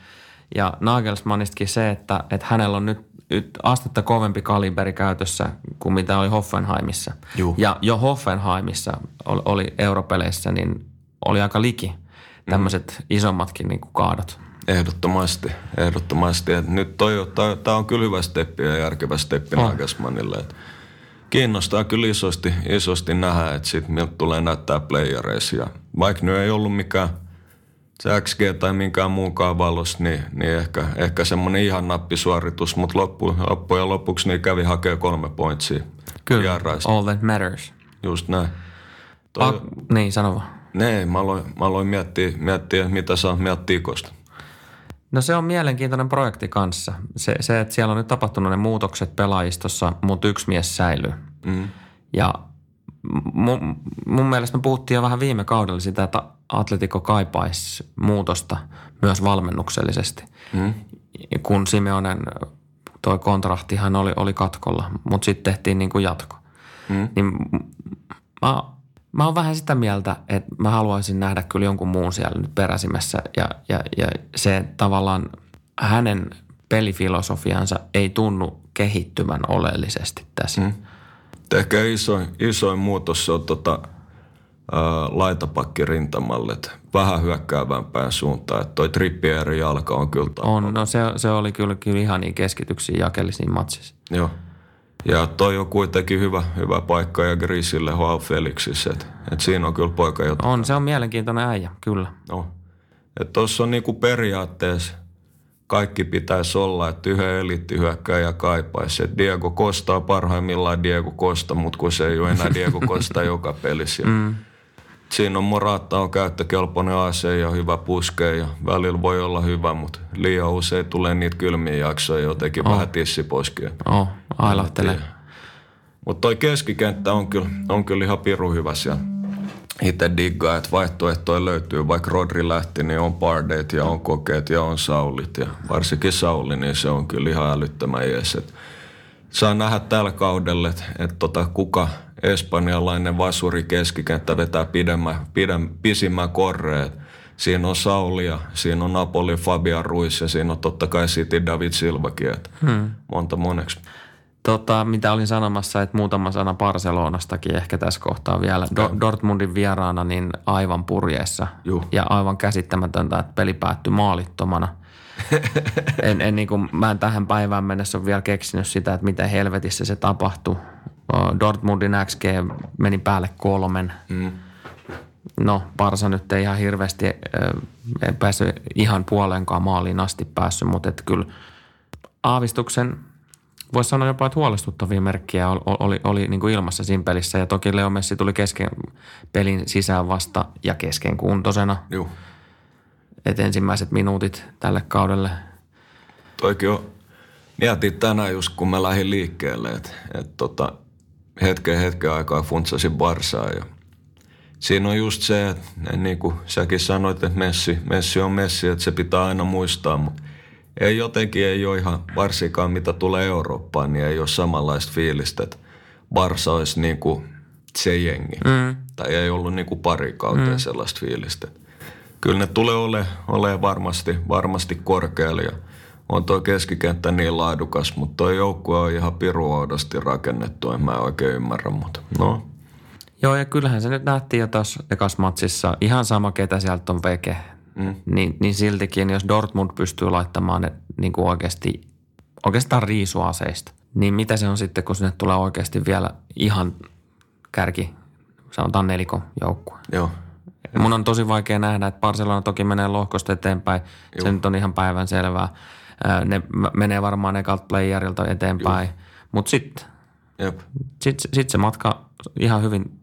Ja Nagelsmannistakin se, että, että hänellä on nyt, nyt astetta kovempi kaliberi käytössä kuin mitä oli Hoffenheimissa. Juh. Ja jo Hoffenheimissa oli, oli europeleissä, niin oli aika liki tämmöiset mm. isommatkin niin kuin kaadot. Ehdottomasti, ehdottomasti. Et nyt tämä on kyllä hyvä steppi ja järkevä steppi oh. Nagelsmannille. Et kiinnostaa kyllä isosti, isosti nähdä, että sit miltä tulee näyttää playereissa. Ja vaikka nyt ei ollut mikään se XG tai minkään muunkaan valos, niin, niin ehkä, ehkä semmoinen ihan nappisuoritus, mutta loppu, loppujen lopuksi niin kävi hakee kolme pointsia. Kyllä, vieraista. all that matters. Just näin. Toi, A, niin, sano vaan. Nee, mä aloin, mä aloin miettiä, miettiä, mitä saa miettiä Tikosta. No se on mielenkiintoinen projekti kanssa. Se, se että siellä on nyt tapahtunut ne muutokset pelaajistossa, mutta yksi mies säilyy. Mm. Ja mun, mun mielestä me puhuttiin jo vähän viime kaudella sitä, että Atletico kaipaisi muutosta myös valmennuksellisesti. Mm. Kun Simeonen, toi kontrahtihan oli, oli katkolla, mutta sitten tehtiin niin kuin jatko. Mm. Niin mä Mä oon vähän sitä mieltä, että mä haluaisin nähdä kyllä jonkun muun siellä nyt peräsimessä ja, ja, ja se tavallaan hänen pelifilosofiansa ei tunnu kehittyvän oleellisesti tässä. Mm. Ehkä isoin, isoin muutos on tota, laitapakki rintamalle, vähän hyökkäävämpään suuntaan. Että toi Trippieri jalka on kyllä On, no se, se oli kyllä, kyllä ihan niin keskityksiä jakellisiin matsissa. Joo. Ja toi on kuitenkin hyvä, hyvä paikka ja Grisille Joao Felixissä. Et, et siinä on kyllä poika jotain. On, se on mielenkiintoinen äijä, kyllä. No. Että tuossa on niinku periaatteessa kaikki pitäisi olla, että yhden elittihyökkäjä kaipaisi. Et Diego Costa on parhaimmillaan Diego Costa, mutta kun se ei ole enää Diego Costa joka pelissä. Mm. Siinä on Morata on käyttökelpoinen ase ja hyvä puske ja välillä voi olla hyvä, mutta liian usein tulee niitä kylmiä jaksoja jotenkin oh. vähän tissiposkia. Oh, ailahtelee. Mutta toi keskikenttä on kyllä, on kyllä ihan piru hyvä siellä. Itse diggaa, että vaihtoehtoja löytyy. Vaikka Rodri lähti, niin on Pardeet ja on Kokeet ja on Saulit. Ja varsinkin Sauli, niin se on kyllä ihan älyttömän jees. Et saa nähdä tällä kaudella, että, että tota, kuka espanjalainen vasuri keskikenttä vetää pidemmä, pidemmä, pisimmän korreet. Siinä on Saulia, siinä on Napoli Fabian Ruiz ja siinä on totta kai City David Silvakin. Hmm. Monta moneksi. Tota, mitä olin sanomassa, että muutama sana Barcelonastakin ehkä tässä kohtaa vielä. Do- Dortmundin vieraana niin aivan purjeessa Juh. ja aivan käsittämätöntä, että peli päättyi maalittomana. en, en niin kuin, mä en tähän päivään mennessä ole vielä keksinyt sitä, että miten helvetissä se tapahtui. Dortmundin XG meni päälle kolmen. Mm. No, Barsa nyt ei ihan hirveästi ei päässyt ihan puolenkaan maaliin asti päässyt, mutta että kyllä aavistuksen – voisi sanoa jopa, että huolestuttavia merkkiä oli, oli, oli niin kuin ilmassa siinä pelissä. Ja toki Leo Messi tuli kesken pelin sisään vasta ja kesken kuntosena. Joo. Et ensimmäiset minuutit tälle kaudelle. Toikin on, mietin tänään just kun mä lähdin liikkeelle, että et tota, hetken hetken aikaa funtsasin Barsaa ja siinä on just se, että niin kuin säkin sanoit, että Messi, Messi on Messi, että se pitää aina muistaa, mutta ei jotenkin ei ole ihan, varsinkaan mitä tulee Eurooppaan, niin ei ole samanlaista fiilistä, että Barsa olisi niin kuin se jengi. Mm. Tai ei ollut niin kuin pari kautta mm. sellaista fiilistä. Kyllä ne tulee ole, ole varmasti, varmasti korkealla ja on tuo keskikenttä niin laadukas, mutta tuo joukkue on ihan piruodosti rakennettu, en mä oikein ymmärrä, mutta no. Joo, ja kyllähän se nyt nähtiin jo tuossa ekasmatsissa. Ihan sama, ketä sieltä on veke mm. niin, niin siltikin, jos Dortmund pystyy laittamaan ne niin kuin oikeasti, oikeastaan riisuaseista. Niin mitä se on sitten, kun sinne tulee oikeasti vielä ihan kärki, sanotaan nelikon joukkue. Joo. Mun on tosi vaikea nähdä, että Barcelona toki menee lohkosta eteenpäin. Juh. Se nyt on ihan päivän selvää. Ne menee varmaan ekalta playerilta eteenpäin. Mutta sitten sit, sit se matka ihan hyvin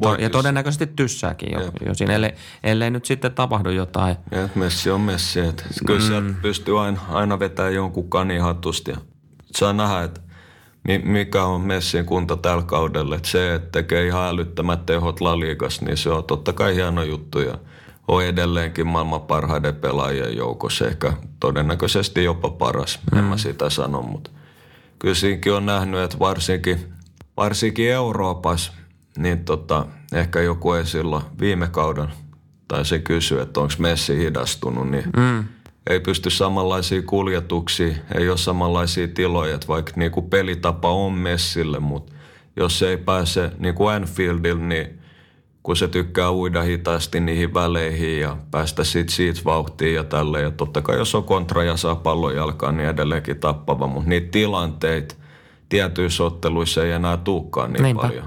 to, ja todennäköisesti tyssääkin jo, jo siinä, ellei, ellei nyt sitten tapahdu jotain. Ja Messi on Messi, että kyllä mm. sieltä pystyy aina, aina vetämään jonkun kanihatusta ja saa nähdä, että mikä on Messin kunta tällä kaudella. Että se, että tekee ihan älyttömät tehot Laliigas, niin se on totta kai hieno juttu ja on edelleenkin maailman parhaiden pelaajien joukossa, ehkä todennäköisesti jopa paras, mm. en mä mm. sitä sano, mutta kyllä siinäkin on nähnyt, että varsinkin, varsinkin Euroopassa, niin tota, ehkä joku ei silloin viime kauden, tai se kysyy, että onko Messi hidastunut, niin mm ei pysty samanlaisia kuljetuksia, ei ole samanlaisia tiloja, että vaikka niin kuin pelitapa on messille, mutta jos se ei pääse niin kuin Anfieldille, niin kun se tykkää uida hitaasti niihin väleihin ja päästä sit siitä vauhtiin ja tälleen. Ja totta kai jos on kontra ja saa pallon jalkaan, niin edelleenkin tappava, mutta niitä tilanteita tietyissä otteluissa ei enää tulekaan niin Niinpä. paljon.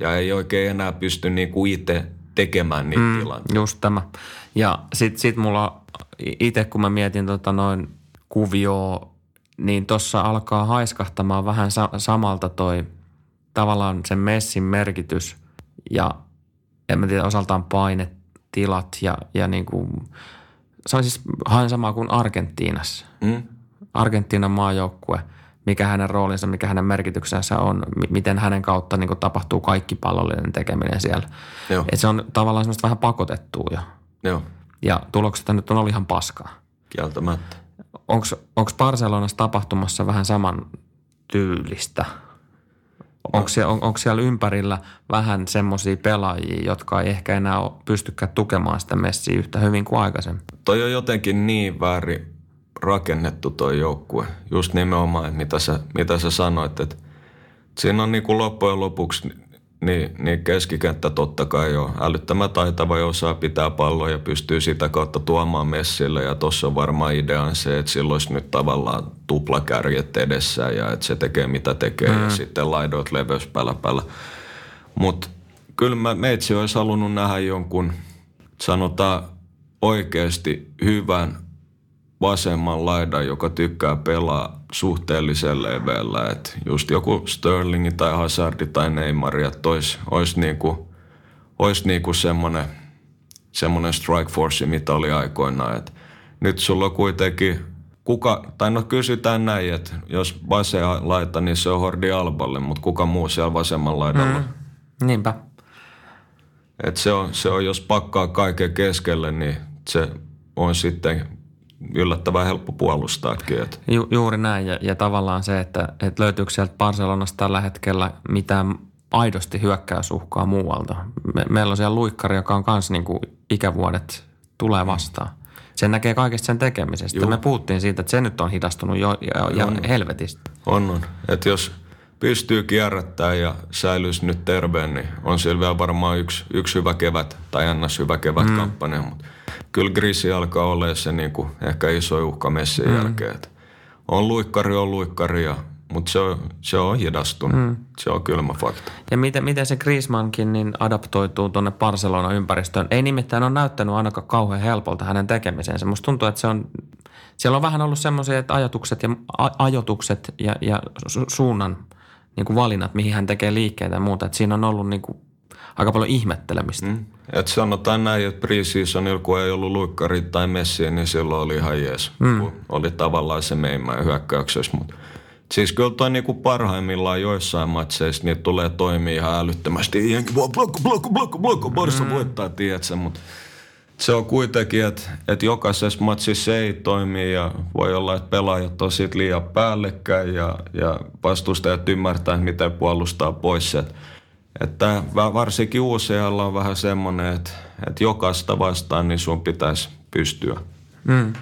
Ja ei oikein enää pysty niin kuin itse tekemään niitä mm, tilanteita. Just tämä. Ja sitten sit mulla itse kun mä mietin tota noin kuvioa, niin tuossa alkaa haiskahtamaan vähän sa- samalta toi tavallaan sen messin merkitys ja en mä tiedä osaltaan painetilat ja, ja niin kuin, se on siis hain sama kuin Argentiinassa. Mm. Argentiinan maajoukkue, mikä hänen roolinsa, mikä hänen merkityksensä on, miten hänen kautta niin kuin tapahtuu kaikki pallollinen tekeminen siellä. Joo. Et se on tavallaan semmoista vähän pakotettua jo. Joo. Ja tulokset nyt on ollut ihan paskaa. Kieltämättä. Onko Barcelonassa tapahtumassa vähän saman tyylistä? Onko siellä, on, onko siellä ympärillä vähän semmoisia pelaajia, jotka ei ehkä enää pystykään tukemaan sitä messiä yhtä hyvin kuin aikaisemmin? Toi on jotenkin niin väärin rakennettu toi joukkue. Just nimenomaan, mitä sä, mitä sä sanoit, että siinä on niin kuin loppujen lopuksi niin, niin keskikenttä totta kai on älyttömän taitava ja osaa pitää palloa ja pystyy sitä kautta tuomaan messille. Ja tuossa on varmaan idea se, että sillä olisi nyt tavallaan tuplakärjet edessä ja että se tekee mitä tekee mm. ja sitten laidoit leveys päällä päällä. Mutta kyllä mä, meitsi olisi halunnut nähdä jonkun, sanotaan oikeasti hyvän vasemman laidan, joka tykkää pelaa suhteellisen leveällä. Että just joku Sterlingi tai Hazardi tai Neymar, että olisi, olisi, niinku, olisi niinku semmoinen, semmoinen strike force, mitä oli aikoinaan. Et nyt sulla on kuitenkin kuka, tai no kysytään näin, että jos vasen laita, niin se on Hordi Alballe, mutta kuka muu siellä vasemman laidalla? Mm, niinpä. Et se, on, se on, jos pakkaa kaiken keskelle, niin se on sitten yllättävän helppo puolustaakin. Että. Ju, juuri näin ja, ja tavallaan se, että, että löytyykö sieltä Barcelonasta tällä hetkellä mitään aidosti hyökkäysuhkaa muualta. Me, meillä on siellä luikkari, joka on myös niin ikävuodet tulee vastaan. Sen näkee kaikesta sen tekemisestä. Juh. Me puhuttiin siitä, että se nyt on hidastunut jo ja, ja on. helvetistä. On, on. Että jos pystyy kierrättämään ja säilyisi nyt terveen, niin on siellä vielä varmaan yksi, yksi hyvä kevät tai ns. hyvä kevät mm. kampanja. Mutta kyllä Grisi alkaa olla se niin kuin ehkä iso uhka Messin mm. jälkeen. Et on luikkari, on luikkari, ja, mutta se on, se on hidastunut. Mm. Se on kylmä fakta. Ja miten, miten se Griezmannkin niin adaptoituu tuonne Barcelona-ympäristöön? Ei nimittäin ole näyttänyt ainakaan kauhean helpolta hänen tekemisensä. Musta tuntuu, että se on, siellä on vähän ollut semmoisia, että ajatukset ja, a, ajotukset ja, ja su, suunnan niin kuin valinnat, mihin hän tekee liikkeitä ja muuta. Että siinä on ollut niin kuin aika paljon ihmettelemistä. Mm. Et sanotaan näin, että preseasonilla kun ei ollut luikkari tai messiä, niin silloin oli ihan jees. Mm. Oli tavallaan se meimään hyökkäyksessä, mutta Siis kyllä toi niinku parhaimmillaan joissain matseissa niin tulee toimia ihan älyttömästi. Jenki vaan blokko, blokko, blokko, blokko, Barsa mm. voittaa, tiedätkö, mutta se on kuitenkin, että, että jokaisessa matsissa ei toimi ja voi olla, että pelaajat on siitä liian päällekkäin ja, ja vastustajat ymmärtää, miten puolustaa pois. Että että varsinkin UCL on vähän semmoinen, että, että jokaista vastaan niin sun pitäisi pystyä. Mm.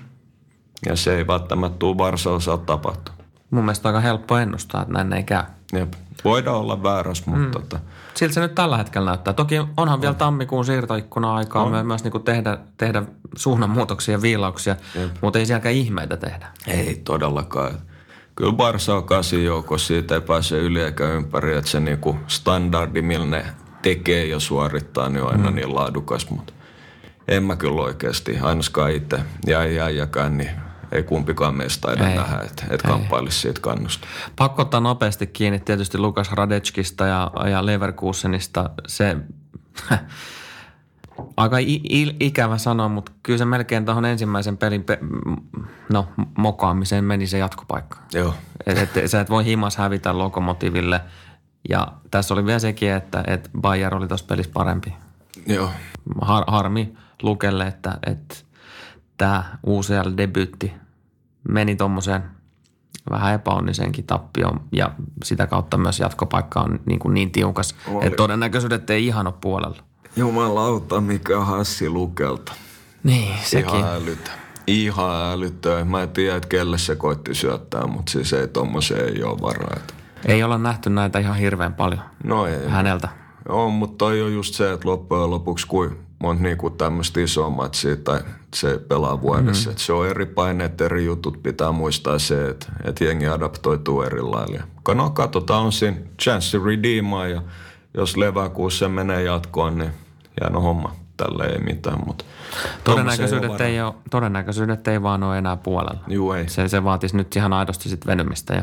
Ja se ei välttämättä tule Varsalla tapahtua. Mun mielestä aika helppo ennustaa, että näin ei käy. Jep. Voidaan olla väärässä, mutta... Mm. Tota... Siltä se nyt tällä hetkellä näyttää. Toki onhan on. vielä tammikuun siirtoikkuna-aikaa on. myös niin kuin tehdä, tehdä suunnanmuutoksia ja viilauksia, Jep. mutta ei sielläkään ihmeitä tehdä. Ei todellakaan. Kyllä Barsa on kasin joukossa, siitä ei pääse yli eikä ympäri, että se niinku standardi, millä ne tekee ja suorittaa, niin on aina mm. niin laadukas, mutta en mä kyllä oikeasti, ainakaan itse ja ei äijäkään, niin ei kumpikaan meistä taida ei. nähdä, että et kamppailisi siitä kannusta. Pakko ottaa nopeasti kiinni tietysti Lukas Radetskista ja, ja Leverkusenista. Se aika i- ikävä sanoa, mutta kyllä se melkein tuohon ensimmäisen pelin pe- no, mokaamiseen meni se jatkopaikka. Joo. Et, et, sä et voi himas hävitä lokomotiiville. Ja tässä oli vielä sekin, että, että Bayer oli tuossa pelissä parempi. Joo. Har, harmi Lukelle, että, että tämä UCL-debyytti meni tuommoiseen vähän epäonnisenkin tappioon ja sitä kautta myös jatkopaikka on niin, kuin niin tiukas, Oli. että todennäköisyydet ei ihan ole puolella. Jumalauta, mikä hassi Lukelta. Niin, sekin. Ihan älytä. Ihan älyttöä. Mä en tiedä, että kelle se koitti syöttää, mutta siis ei tommoseen ei ole varaa. Ei olla nähty näitä ihan hirveän paljon no ei. häneltä. Joo, mutta toi on just se, että loppujen lopuksi kuin monta niinku tämmöistä isoa matsia tai se pelaa vuodessa. Mm. se on eri paineet, eri jutut. Pitää muistaa se, että, että jengi adaptoituu eri lailla. No katsotaan, on siinä chance redeemaa ja jos leväkuussa menee jatkoon, niin hieno homma. Tälle ei mitään, mutta todennäköisyydet ei, ole, todennäköisyydet ei vaan ole enää puolella. Juu, ei. Se, se vaatisi nyt ihan aidosti sit venymistä jo.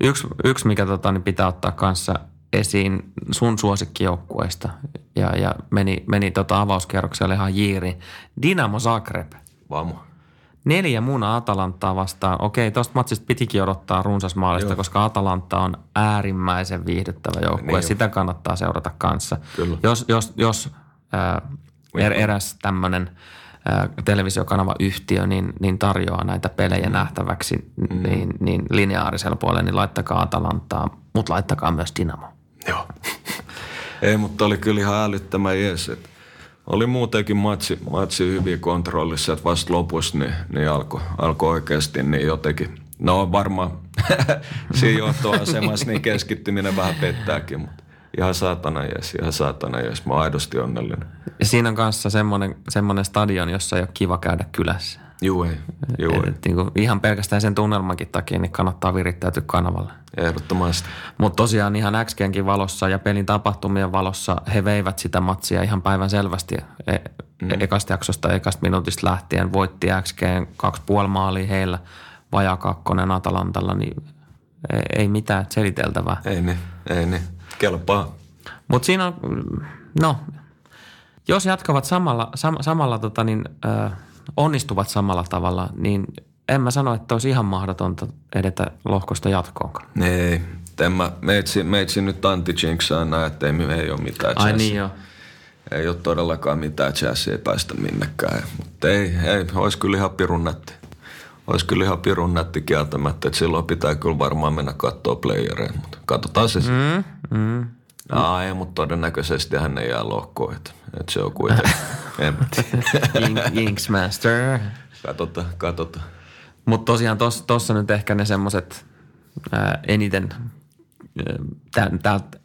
Yksi, yksi mikä tota, niin pitää ottaa kanssa esiin sun suosikkijoukkueista ja, ja meni, meni tota avauskierrokselle ihan jiiri. Dinamo Zagreb. Vamo. Neljä muuna Atalantaa vastaan. Okei, tuosta matsista pitikin odottaa runsasmaalista, Joo. koska Atalanta on äärimmäisen viihdyttävä joukkue. Niin Sitä kannattaa seurata kanssa. Kyllä. Jos, jos, jos ää, er, eräs tämmöinen televisiokanava yhtiö niin, niin tarjoaa näitä pelejä mm. nähtäväksi mm. niin, niin lineaarisella puolella, niin laittakaa Atalantaa, mutta laittakaa myös Dinamo. Joo. Ei, mutta oli kyllä ihan älyttömän jees. Että oli muutenkin matsi, matsi hyvin kontrollissa, että vasta lopussa niin, niin alkoi alko oikeasti niin jotenkin. No varmaan siinä johtoasemassa niin keskittyminen vähän pettääkin, mutta ihan saatana jees, ihan saatana jees. Mä oon aidosti onnellinen. Siinä on kanssa semmoinen, semmoinen stadion, jossa ei ole kiva käydä kylässä. Juu ei, juu ei. Et, niin kuin ihan pelkästään sen tunnelmankin takia niin kannattaa virittäytyä kanavalle. Ehdottomasti. Mutta tosiaan ihan XGnkin valossa ja pelin tapahtumien valossa he veivät sitä matsia ihan päivän selvästi. E- mm. Ekasta jaksosta, ekasta minuutista lähtien voitti XGn kaksi puoli maalia heillä, vajaa kakkonen Atalantalla, niin ei mitään seliteltävää. Ei niin, ei niin. Kelpaa. Mutta siinä on, no, jos jatkavat samalla, sam, samalla tota niin, äh, onnistuvat samalla tavalla, niin en mä sano, että olisi ihan mahdotonta edetä lohkosta jatkoonkaan. Ei, en mä, meitsi, meitsi nyt anti-jinksaa näin, että ei, ei ole mitään Ai niin joo. Ei ole todellakaan mitään jazzia, ei päästä minnekään. Mutta ei, ei, olisi kyllä ihan pirun nätti. Olisi kyllä ihan pirun nätti kieltämättä, että silloin pitää kyllä varmaan mennä katsoa playereja, mutta katsotaan se mm, mm. No, ei, mutta todennäköisesti hän ei jää lohkoon, että, että se on kuitenkin, en mä Inksmaster. Katsotaan, katsotaan. Mutta tosiaan tuossa nyt ehkä ne semmoiset eniten täältä,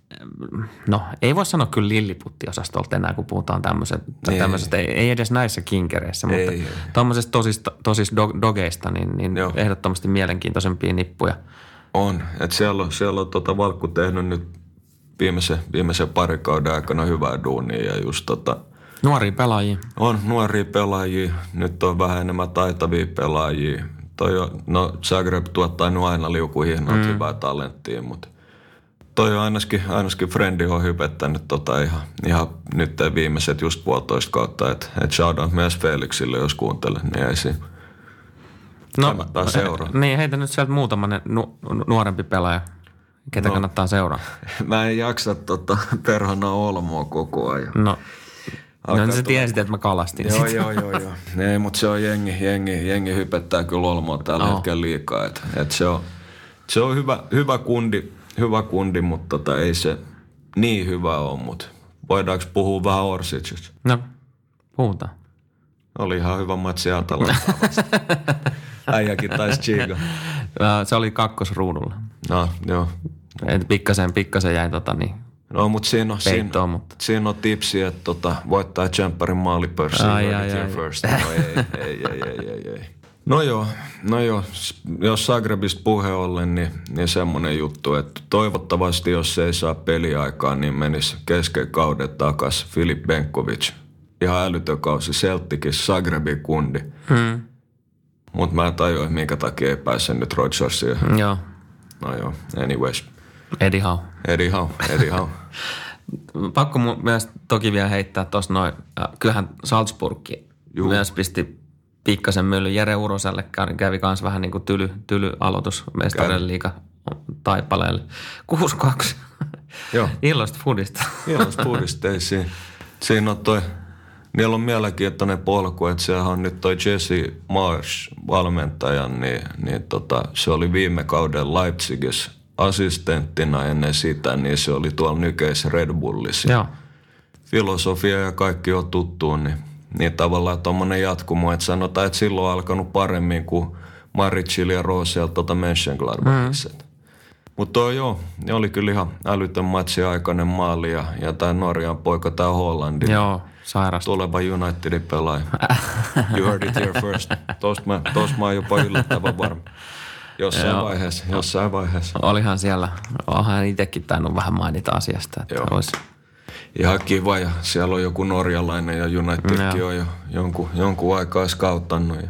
no ei voi sanoa kyllä lilliputti-osastolta enää, kun puhutaan tämmöisestä, ei, ei edes näissä kinkereissä, mutta tuommoisesta tosista, tosista dogeista, niin, niin ehdottomasti mielenkiintoisempia nippuja. On, että siellä on, siellä on tota Valkku tehnyt nyt viimeisen, viimeisen kauden aikana hyvää duunia ja just tota, Nuoria pelaajia. On nuoria pelaajia, nyt on vähän enemmän taitavia pelaajia. Toi on, no Zagreb tuottaa nyt aina liukuhihnot mm. hyvää talenttia, mutta toi on ainakin, ainakin Frendi on hypettänyt tota ihan, ihan nyt viimeiset just puolitoista kautta, että et shoutout myös Felixille, jos kuuntelee, niin ei siinä. No, kannattaa seuraa. Niin, heitä nyt sieltä muutama nu, nuorempi pelaaja Ketä no, kannattaa seuraa? Mä en jaksa tota perhana Olmoa koko ajan. No, No niin sä tiesit, että mä kalastin Joo, joo, joo, joo. Ei, mutta se on jengi, jengi, jengi hypettää kyllä Olmoa tällä oh. hetkellä liikaa. Et, et se on, se on hyvä, hyvä kundi, hyvä kundi, mutta tota, ei se niin hyvä ole, mutta voidaanko puhua vähän Orsicista? No, puhutaan. Oli ihan hyvä matsi Atalantaa Äijäkin taisi chiga. Se oli kakkosruudulla. No, joo. Et pikkasen, pikkasen jäi tota niin No, mutta siinä peittoon, siinä, mutta. siinä on tipsi, että tota, voittaa Jumperin maalipörssiin. Ai, ai, ai. First. No, ei, ei, ei, ei, ei, ei. No joo, no joo. Jos Zagrebista puhe ollen, niin, niin semmoinen juttu, että toivottavasti jos se ei saa peliaikaa, niin menisi kesken kauden takas Filip Benkovic. Ihan älytön kausi Celticissa, Zagrebin kundi. Hmm. Mutta mä en tajua, että minkä takia ei pääse nyt Rodgersiin. Joo, No joo, anyways. Eddie Howe. Eddie Howe, Eddie Howe. Pakko mun myös toki vielä heittää tuossa noin, äh, kyllähän Salzburgki Juu. myös pisti pikkasen myllyn. Jere Uroselle kävi, kans vähän niin kuin tyly, tyly aloitus mestarien liiga taipaleelle. 6-2. Joo. Illoista foodista. Ilmas puhdisteisiin. Siinä on toi, niillä on mielenkiintoinen polku, että sehän on nyt toi Jesse Marsh valmentaja, niin, niin tota, se oli viime kauden Leipzigissä assistenttina ennen sitä, niin se oli tuolla nykeis Red Bullissa. Joo. Filosofia ja kaikki on tuttuun, niin, niin tavallaan tuommoinen jatkumo, että sanotaan, että silloin on alkanut paremmin kuin Maricil ja Rosel tuota Mönchengladbachissa. Mm. Mutta joo, ne oli kyllä ihan älytön matsi aikainen maali ja, ja tämä Norjan poika, tämä Hollandi. Joo, sairasta. Tuleva Unitedin pelaaja. You heard it here first. Tuosta mä, tosta mä oon jopa yllättävän varma. Jossain Joo. vaiheessa, jossain vaiheessa. Olihan siellä, onhan itsekin tainnut vähän mainita asiasta, että Joo. olisi. Ihan kiva ja siellä on joku norjalainen ja Unitedkin Joo. on jo jonkun, jonkun aikaa skauttanut ja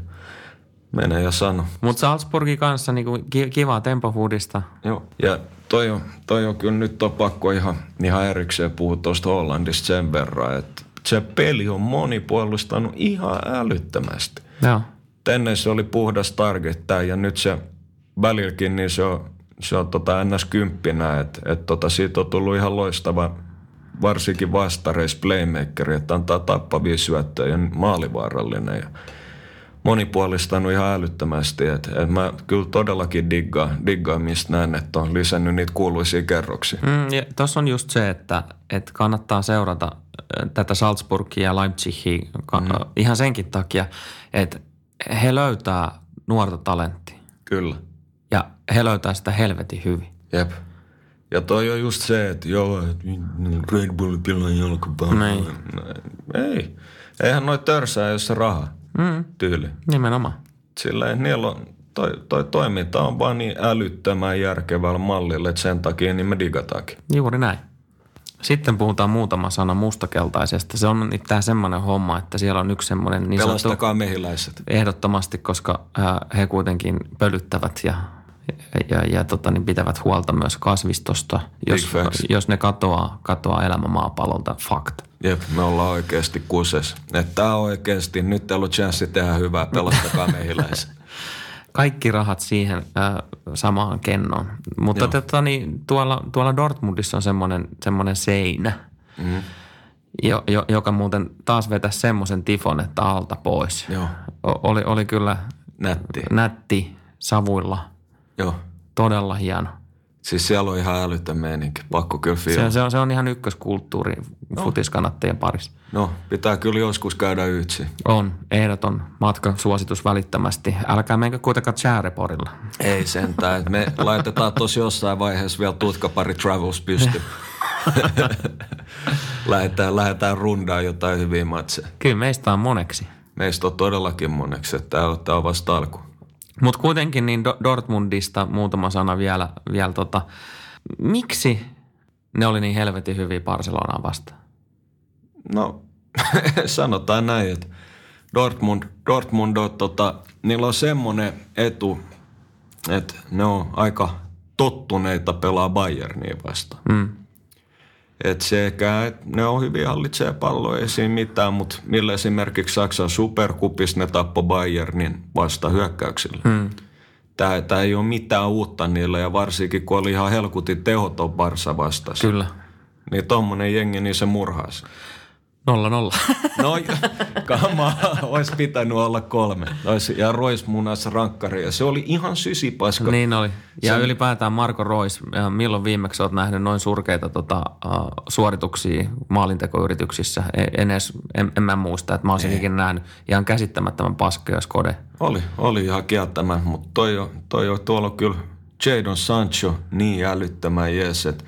menee ja sano. Mutta Salzburgin kanssa niinku ki- kivaa tempofoodista. Joo. Ja toi on, toi on kyllä nyt on pakko ihan, ihan erikseen puhua tuosta Hollandista sen verran, että se peli on monipuolistanut ihan älyttömästi. Joo. Ennen se oli puhdas targettaa ja nyt se välilläkin niin se on, se on tota ns. kymppinä, että et tota siitä on tullut ihan loistava varsinkin vastareis playmakeri, että antaa tappavia syöttöjä ja maalivaarallinen ja monipuolistanut ihan älyttömästi. Et, et mä kyllä todellakin diggaan, diggaan mistä näen, että on lisännyt niitä kuuluisia kerroksia. Mm, ja tuossa on just se, että, että kannattaa seurata äh, tätä Salzburgia ja Leipzigia mm. ihan senkin takia, että he löytää nuorta talenttia Kyllä. ja he löytää sitä helvetin hyvin. Jep. Ja toi on just se, että joo, että Red Bull pilaa jalkapalloa. Niin. Ei. Eihän noi törsää, jos se raha Mm, tyyli. nimenomaan. Sillä niillä on, toi, toi toiminta on vaan niin älyttömän järkevällä mallilla, että sen takia niin me digataankin. Juuri näin. Sitten puhutaan muutama sana mustakeltaisesta. Se on tämä semmoinen homma, että siellä on yksi semmoinen niin sanottu Pelastakaa mehiläiset. ehdottomasti, koska äh, he kuitenkin pölyttävät ja, ja, ja tota, niin pitävät huolta myös kasvistosta. Jos, jos ne katoaa, katoaa elämä maapallolta, fakta. Jep, me ollaan oikeasti kuses. On oikeasti, nyt teillä on chanssi tehdä hyvää, pelastakaa mehiläiset. Kaikki rahat siihen äh, samaan kennoon. Mutta tota, niin, tuolla, tuolla Dortmundissa on semmoinen, semmoinen seinä, Mm. jo, jo, joka muuten taas vetäisi semmoisen tifon, että alta pois. Joo, O, oli, oli kyllä nätti. nätti savuilla, Joo. todella hieno. Siis siellä on ihan älytön meininki. Pakko kyllä Se, fiilata. se, on, se on ihan ykköskulttuuri futiskannattajien parissa. No, pitää kyllä joskus käydä yksi. On, ehdoton matkasuositus välittömästi. Älkää menkö kuitenkaan Chääreporilla. Ei sentään. Me laitetaan tosi jossain vaiheessa vielä tutkapari Travels pysty. lähdetään, lähdetään rundaan jotain hyviä matseja. Kyllä meistä on moneksi. Meistä on todellakin moneksi, että tämä on vasta alku. Mutta kuitenkin niin Do- Dortmundista muutama sana vielä. vielä tota. Miksi ne oli niin helvetin hyviä Barcelonaa vastaan? No, sanotaan näin, että Dortmund, Dortmund on, tota, niillä on semmoinen etu, että ne on aika tottuneita pelaa Bayernia vastaan. Mm. Et sekä, et ne on hyvin hallitsee palloa, ei siinä mitään, mutta millä esimerkiksi Saksan superkupissa ne tappo Bayernin vasta hyökkäyksillä. Mm. Tämä, tämä ei ole mitään uutta niillä ja varsinkin kun oli ihan helkutin tehoton Barsa vastas. Kyllä. Niin tommonen jengi, niin se murhaisi. Nolla nolla. No, kama, olisi pitänyt olla kolme. Olisi, ja Rois munas rankkari ja se oli ihan sysipaska. niin oli. Ja Se- ylipäätään Marko Rois, milloin viimeksi olet nähnyt noin surkeita tota, uh, suorituksia maalintekoyrityksissä? En, en, edes, en, en mä muista, että mä olisin ikinä nähnyt ihan käsittämättömän paskoja skode. Oli, oli ihan kieltämä, mutta toi on, toi on tuolla on kyllä Jadon Sancho niin älyttömän jees, että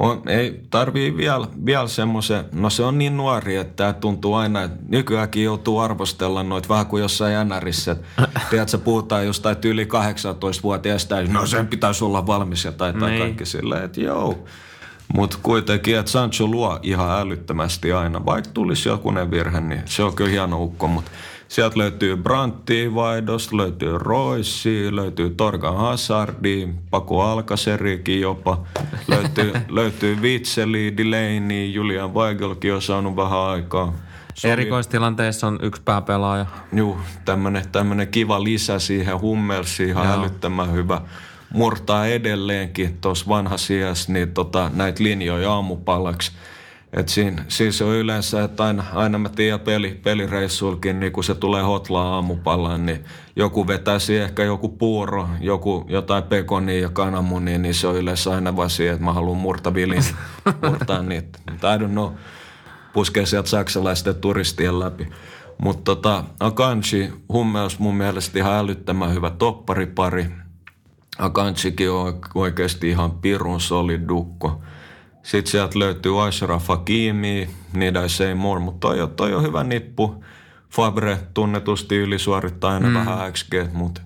On, ei tarvii vielä, vielä semmoisen, no se on niin nuori, että tämä tuntuu aina, että nykyäänkin joutuu arvostella noita vähän kuin jossain NRissä. Tiedätkö, puhutaan jostain yli 18-vuotiaista, no sen pitäisi olla valmis ja tai, tai Niin. kaikki silleen, että joo. Mutta kuitenkin, että Sancho luo ihan älyttömästi aina. Vaikka tulisi jokunen virhe, niin se on kyllä hieno ukko. Mutta sieltä löytyy Brandtia vaihdosta, löytyy Roissi, löytyy Torgan Hazardi, Paku Alkaserikin jopa. Löytyy, löytyy Vitseli, Delaney, Julian Weigelkin on saanut vähän aikaa. Sovi- Erikoistilanteessa on yksi pääpelaaja. Juu, tämmönen kiva lisä siihen Hummelsiin, ihan Joo. älyttömän hyvä. Murtaa edelleenkin tuossa vanhassa iässä niin tota, näitä linjoja aamupalaksi. Et siinä, siis on yleensä, että aina, aina mä tiedän peli, pelireissuilkin, niin kun se tulee hotlaan aamupalaan, niin joku vetää siihen ehkä joku puuro, joku jotain pekonia ja kananmunia, niin se on yleensä aina vaan siihen, että mä haluan murtavilin, murtaa niitä. I don't know puskee sieltä saksalaisten turistien läpi. Mutta tota, Akanji, Hummels mun mielestä ihan älyttömän hyvä topparipari. Akanjikin on oikeasti ihan pirun solid dukko. Sitten sieltä löytyy Ashraf Hakimi, Need I Say More, mutta toi, toi on hyvä nippu. Fabre tunnetusti ylisuorittaa aina mm. vähän XG, mutta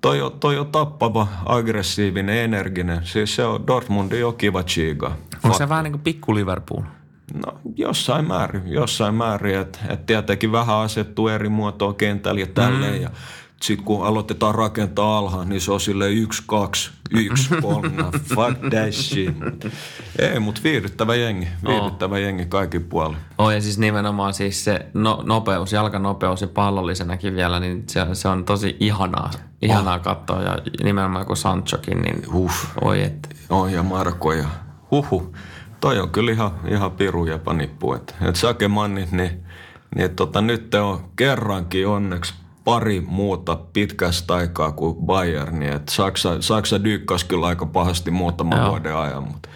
toi on, toi on tappava, aggressiivinen, energinen. Siis se on Dortmundin on kiva chiga. Onko se vähän niin kuin pikku Liverpool? No jossain määrin, jossain määrin, että et tietenkin vähän asettuu eri muotoa kentällä ja tälleen mm. ja sitten kun aloitetaan rakentaa alhaan, niin se on sille yksi, kaksi, yksi, kolme, fuck that shit. Ei, mutta viihdyttävä jengi, viihdyttävä jengi kaikin puolin. Oh, ja siis nimenomaan siis se no, nopeus, jalkanopeus ja pallollisenakin vielä, niin se, se on tosi ihanaa, ihanaa oh. katsoa. Ja nimenomaan kun Sanchokin, niin Uff. oi et. Oh, ja Marko ja huhu. Toi on kyllä ihan, ihan piru ja panippu. Että et Sakemannit, niin, niin et tota, nyt te on kerrankin onneksi pari muuta pitkästä aikaa kuin Bayern. Niin et Saksa, Saksa dykkas kyllä aika pahasti muutaman Joo. vuoden ajan, mutta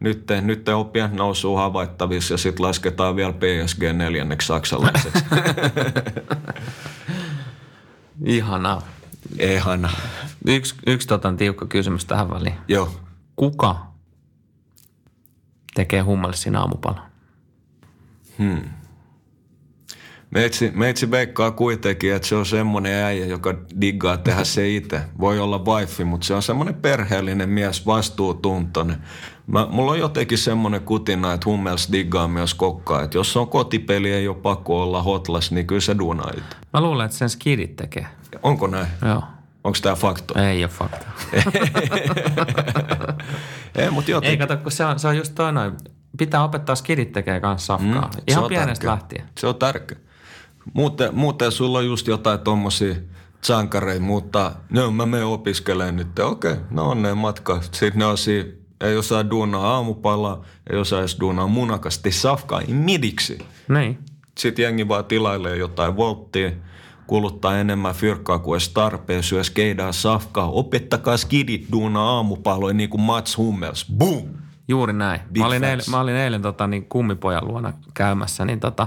nyt te, nyt te on pian nousua havaittavissa ja sitten lasketaan vielä PSG neljänneksi saksalaiseksi. Ihanaa. Ehana. Yksi, yksi tota, tiukka kysymys tähän väliin. Joo. Kuka tekee hummelsin aamupalan? Meitsi, meitsi veikkaa kuitenkin, että se on semmoinen äijä, joka diggaa tehdä se itse. Voi olla wifi, mutta se on semmoinen perheellinen mies, vastuutuntoinen. Mä, mulla on jotenkin semmoinen kutina, että Hummels diggaa myös kokkaa. Että jos on kotipeli, ei ole pakko olla hotlas, niin kyllä se duunaa itse. Mä luulen, että sen skidit tekee. Onko näin? Joo. Onko tämä fakta? Ei ole fakta. Ei, mutta Ei jotenkin. kato, kun se on, se on just toi noin. Pitää opettaa skidit tekee kanssa safkaa. Mm, Se Ihan pienestä tärkeä. lähtien. Se on tärkeä. Muuten, muuten sulla on just jotain tommosia sankareita, mutta no mä menen opiskelemaan nyt. Okei, no onneen matka. Sitten ne on siinä, ei osaa duunaa aamupalaa, ei osaa edes duunaa munakasti safkaa, midiksi. Niin. Sitten jengi vaan tilailee jotain volttia, kuluttaa enemmän fyrkkaa kuin edes tarpeen, syö skeidaa safkaa. Opettakaa skidit duunaa aamupaloja niin kuin Mats Hummels. Boom! Juuri näin. Big mä olin, facts. eilen, mä olin eilen tota, niin kummipojan luona käymässä, niin tota,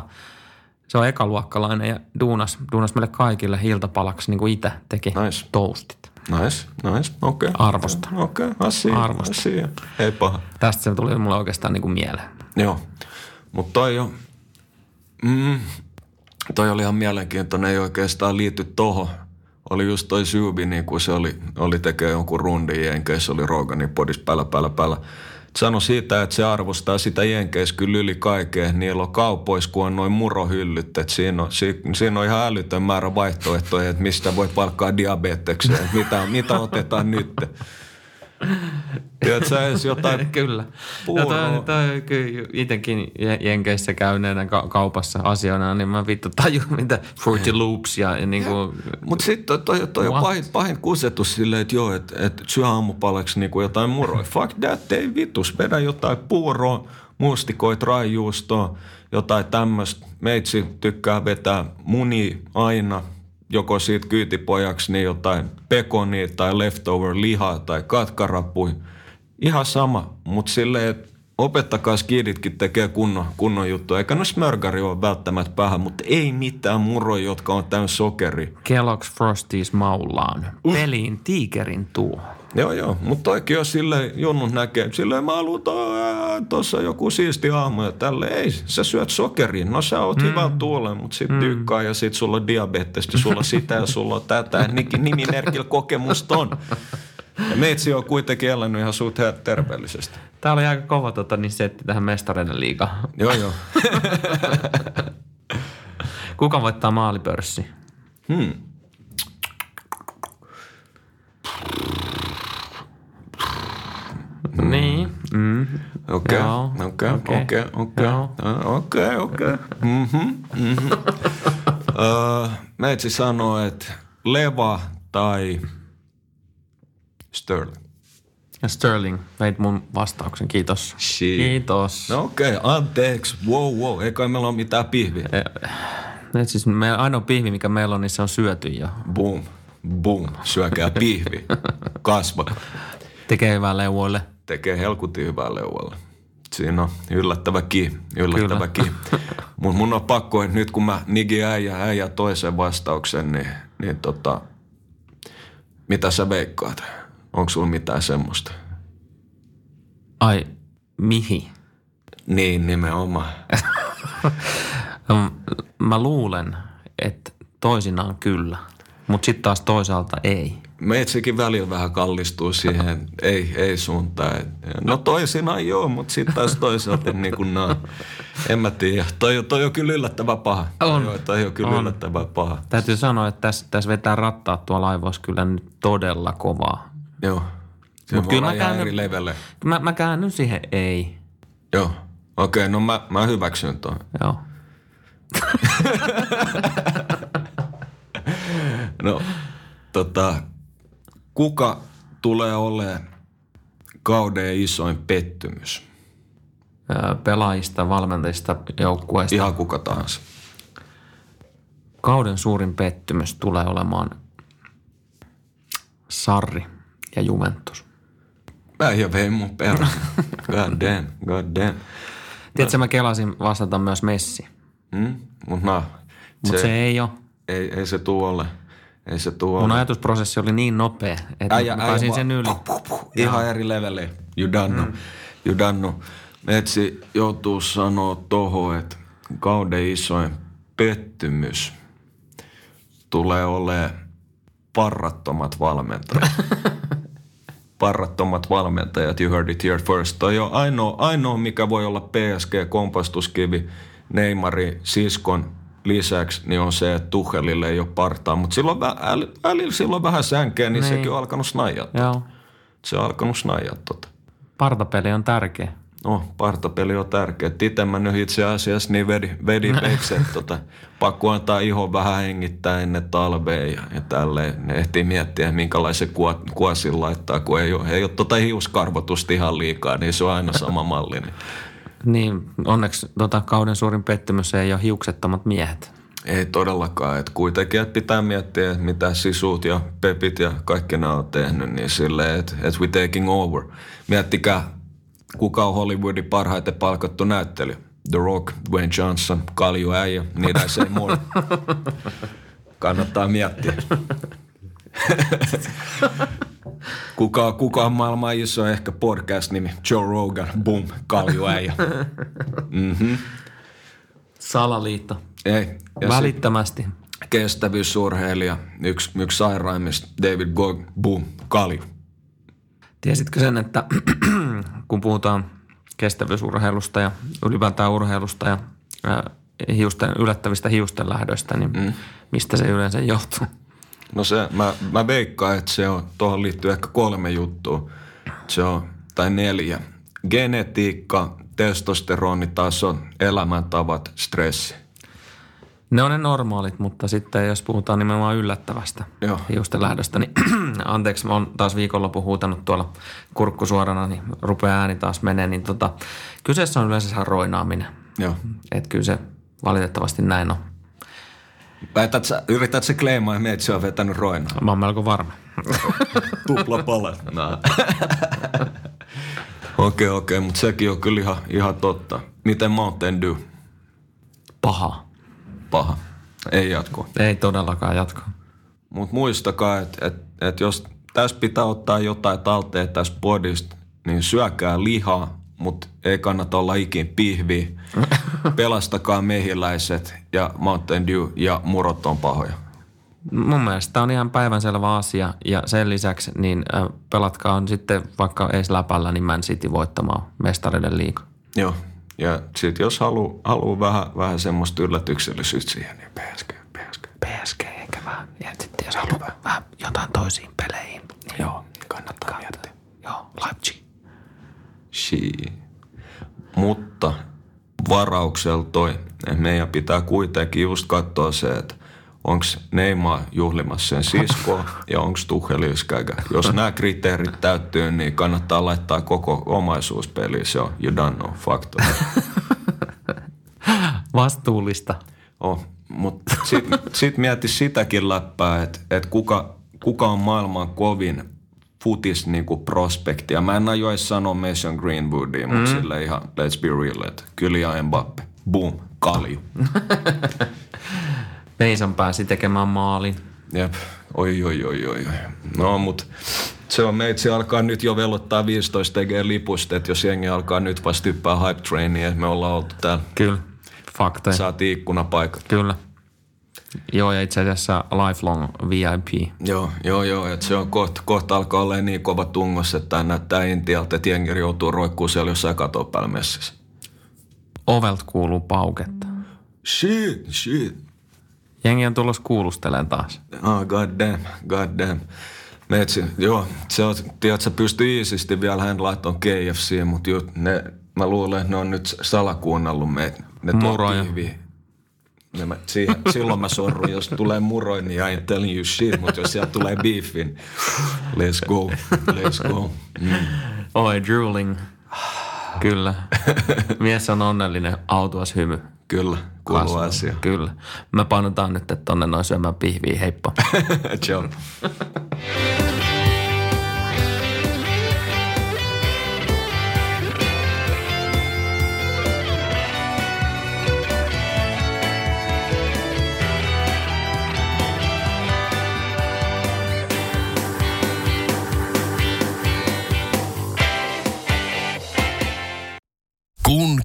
se on ekaluokkalainen ja duunas, duunas meille kaikille iltapalaksi, niin kuin itse teki Nice. toastit. Nice, nice, okei. Arvostan. Okei, okay, asia, Arvostan. asia. Ei paha. Tästä se tuli mulle oikeastaan niin kuin mieleen. Joo, mutta toi on, mm, toi oli ihan mielenkiintoinen, ei oikeastaan liity tohon. Oli just toi Syubi, niin kun se oli, oli tekee jonkun rundin jenkeissä, oli Roganin podis päällä, päällä, päällä. Sano siitä, että se arvostaa sitä jenkeissä kyllä yli kaikkea. Niillä on kaupoissa, kun on noin murohyllyt. Että siinä, on, si, siinä on ihan älytön määrä vaihtoehtoja, että mistä voi palkkaa diabetekseen. Mitä, mitä otetaan nyt. Tiedätkö edes jotain Kyllä. puuroa? Ja toi, toi, kyllä itsekin Je- Jenkeissä käyneenä ka- kaupassa asioina, niin mä vittu tajun, mitä Fruity Loops ja, ja niin kuin, Mutta sitten toi, toi, toi on pahin, pahin kusetus silleen, että joo, että et syö aamupalaksi niinku jotain muroja. Fuck that, ei vitus. Vedä jotain puuroa, mustikoit, raijuustoa, jotain tämmöistä. Meitsi tykkää vetää muni aina, joko siitä kyytipojaksi, niin jotain pekonia tai leftover lihaa tai katkarapui. Ihan sama, mutta silleen, että opettakaa skiditkin tekee kunnon, kunnon juttu. Eikä no smörgari ole välttämättä paha, mutta ei mitään muroja, jotka on täynnä sokeria. Kellogg's Frosties maulaan. Peliin tiikerin tuo. Joo, joo. Mutta toikin on silleen, junnut näkee, silleen mä haluan tuossa joku siisti aamu ja tälle. Ei, sä syöt sokerin. No sä oot mm. hyvä tuolle, mutta sit mm. tykkää ja sit sulla on diabetes ja sulla sitä ja sulla on tätä. Nimimerkillä kokemusta on. Ja meitsi on kuitenkin elänyt ihan suht terveellisesti. Tää oli aika kova tota, niin setti tähän mestareiden liigaan. Joo, joo. Kuka voittaa maalipörssi? Hmm. Niin. Mm. Okei, okei, okei, okei, okei, okei. Mhm, mhm. Meitsi sanoo, että leva tai Sterling. Sterling, veit mun vastauksen, kiitos. Shit. Kiitos. No okei, okay, anteeksi, wow, wow, ei kai meillä ole mitään pihviä. E, siis me, ainoa pihvi, mikä meillä on, niin se on syöty jo. Boom, boom, syökää pihvi, kasva. Tekee hyvää leuvoille. Tekee helkutin hyvää leuvoille. Siinä on yllättävä ki, yllättävä ki. Mun, mun on pakko, että nyt kun mä nigi äijä, äijä toisen vastauksen, niin, niin tota, mitä sä veikkaat? Onko sulla mitään semmoista? Ai, mihin? Niin, nimenomaan. Mä luulen, että toisinaan kyllä, mutta sitten taas toisaalta ei. Meitsekin välillä vähän kallistuu siihen, ei, ei suuntaan. No toisinaan joo, mutta sitten taas toisaalta niin kuin nää. En mä tiedä. Toi, toi on kyllä yllättävän paha. On. Toi, toi on kyllä on. yllättävän paha. Täytyy sanoa, että tässä, tässä vetää rattaat tuolla laivoissa kyllä nyt todella kovaa. Joo. Se Mut kyllä mä käännyn, eri levelle. Mä, mä käännyn siihen ei. Joo. Okei, okay, no mä, mä hyväksyn tuon. Joo. no, tota, kuka tulee olemaan kauden isoin pettymys? Pelaajista, valmentajista, joukkueista. Ihan kuka tahansa. Kauden suurin pettymys tulee olemaan Sarri ja Juventus. Äijä vei mun perään. God damn, god damn. Tiedätkö, mä kelasin vastata myös Messi. Mm, mutta no, Mut se, se ei ole. Ei, ei se tuu ole. Ei se tuu Mun ajatusprosessi oli niin nopea, että äijä, mä pääsin äijä, sen yli. Puh, puh, puh, ihan eri levelle. You done mm. You done Metsi joutuu sanoa toho, että kauden isoin pettymys tulee olemaan parrattomat valmentajat. parrattomat valmentajat, you heard it here first. Toi on ainoa, ainoa, mikä voi olla PSG-kompastuskivi Neymari siskon lisäksi, niin on se, että Tuhelille ei ole partaa. Mutta silloin, välillä silloin vähän sänkeä, niin, niin. sekin on alkanut snajaa. Se on alkanut snajaa tota. Partapeli on tärkeä. No, partapeli on tärkeä. Itse mä nyt itse asiassa niin vedi, vedi peiksen, tota, pakko antaa iho vähän hengittää ennen talvea ja, ja tälleen. Ne ehtii miettiä, minkälaisen kuo, kuosin laittaa, kun ei ole, ei ole tota hiuskarvotusta ihan liikaa, niin se on aina sama malli. Niin, niin onneksi tota, kauden suurin pettymys ei ole hiuksettomat miehet. Ei todellakaan. että kuitenkin että pitää miettiä, että mitä sisut ja pepit ja kaikki nämä on tehnyt, niin silleen, että, että we taking over. Miettikää kuka on Hollywoodin parhaiten palkattu näyttely? The Rock, Dwayne Johnson, Kalju Äijä, niitä ei. Kannattaa miettiä. kuka, kuka on maailman iso ehkä podcast-nimi? Joe Rogan, boom, Kalju Äijä. Mm-hmm. Salaliitto. Ei. Ja Välittömästi. Kestävyysurheilija, yksi, yksi sairaimmista, David Gog, boom, Kalju. Tiesitkö sen, että kun puhutaan kestävyysurheilusta ja ylipäätään urheilusta ja hiusten, yllättävistä hiusten lähdöistä, niin mm. mistä se yleensä johtuu? No se, mä, mä veikkaan, että se on, tuohon liittyy ehkä kolme juttua. Se on, tai neljä. Genetiikka, testosteronitaso, elämäntavat, stressi. Ne on ne normaalit, mutta sitten jos puhutaan nimenomaan yllättävästä Joo. hiusten lähdöstä, niin anteeksi, mä oon taas viikonloppu huutanut tuolla kurkku suorana, niin rupeaa ääni taas menee, niin tota, kyseessä on yleensä roinaaminen. Joo. Että kyllä se valitettavasti näin on. Väität sä, yrität sä kleimaa, että se on vetänyt roinaa? Mä oon melko varma. Tupla pala. Okei, okei, okay, okay, mutta sekin on kyllä ihan, ihan totta. Miten Mountain Dew? Paha paha. Ei jatko. Ei todellakaan jatko. Mutta muistakaa, että et, et jos tässä pitää ottaa jotain talteen tästä podista, niin syökää lihaa, mutta ei kannata olla ikin pihvi. Pelastakaa mehiläiset ja Mountain Dew ja murot on pahoja. Mun mielestä tämä on ihan päivänselvä asia ja sen lisäksi niin pelatkaa on sitten vaikka ees läpällä niin Man City voittamaan mestariden liiga. Joo. Ja sitten jos haluaa halu vähän, vähän semmoista yllätyksellisyyttä siihen, niin PSG, PSG. PSG eikä vähän. Ja sitten jos haluaa vähän jotain toisiin peleihin. Niin Joo, kannattaa miettiä. Joo, Leipzig. Shii. Mutta varauksella toi, että meidän pitää kuitenkin just katsoa se, että onko Neymar juhlimassa sen siskoa ja onko yskäkä. Jos nämä kriteerit täyttyy, niin kannattaa laittaa koko omaisuus peliin. Se on you don't know, fakta. Vastuullista. Oh, mutta sitten sit mieti sitäkin läppää, että et kuka, kuka on maailman kovin futis niinku prospekti. Ja mä en ajoisi sanoa Mason Greenwoodia, mutta mm. sille ihan let's be real, että Kylian Mbappe, boom, kalju. Mason pääsi tekemään maalin. Jep, oi oi oi oi. oi. No mut se on meitsi alkaa nyt jo velottaa 15 tekee lipusta, että jos jengi alkaa nyt vasta hyppää hype trainia, me ollaan oltu täällä. Kyllä, faktoja. Saatiin ikkunapaikat. Kyllä. Joo, ja itse asiassa lifelong VIP. Joo, joo, joo. Että se on kohta, kohta alkaa olla niin kova tungos, että näyttää Intialta, että jengi joutuu roikkuu siellä jossain katoa päällä messissä. Ovelt kuuluu pauketta. Shit, shit. Jengi on tulossa kuulustelemaan taas. Ah, god damn, god damn. Metsi, joo, se on, tiedät, sä pystyy iisisti vielä hän laittamaan KFC, mutta ne, mä luulen, että ne on nyt salakuunnellut meitä. Ne tuo Pihviä. Ne mä, siihen, silloin mä sorrun, jos tulee muroin, niin I ain't telling you shit, mutta jos sieltä tulee beefin, let's go, let's go. Mm. Oi, drooling. Kyllä. Mies on onnellinen, autuas hymy. Kyllä, kuuluu asia. Kyllä. Me painotaan nyt, että tonne noin syömään pihviä. Heippa. Ciao.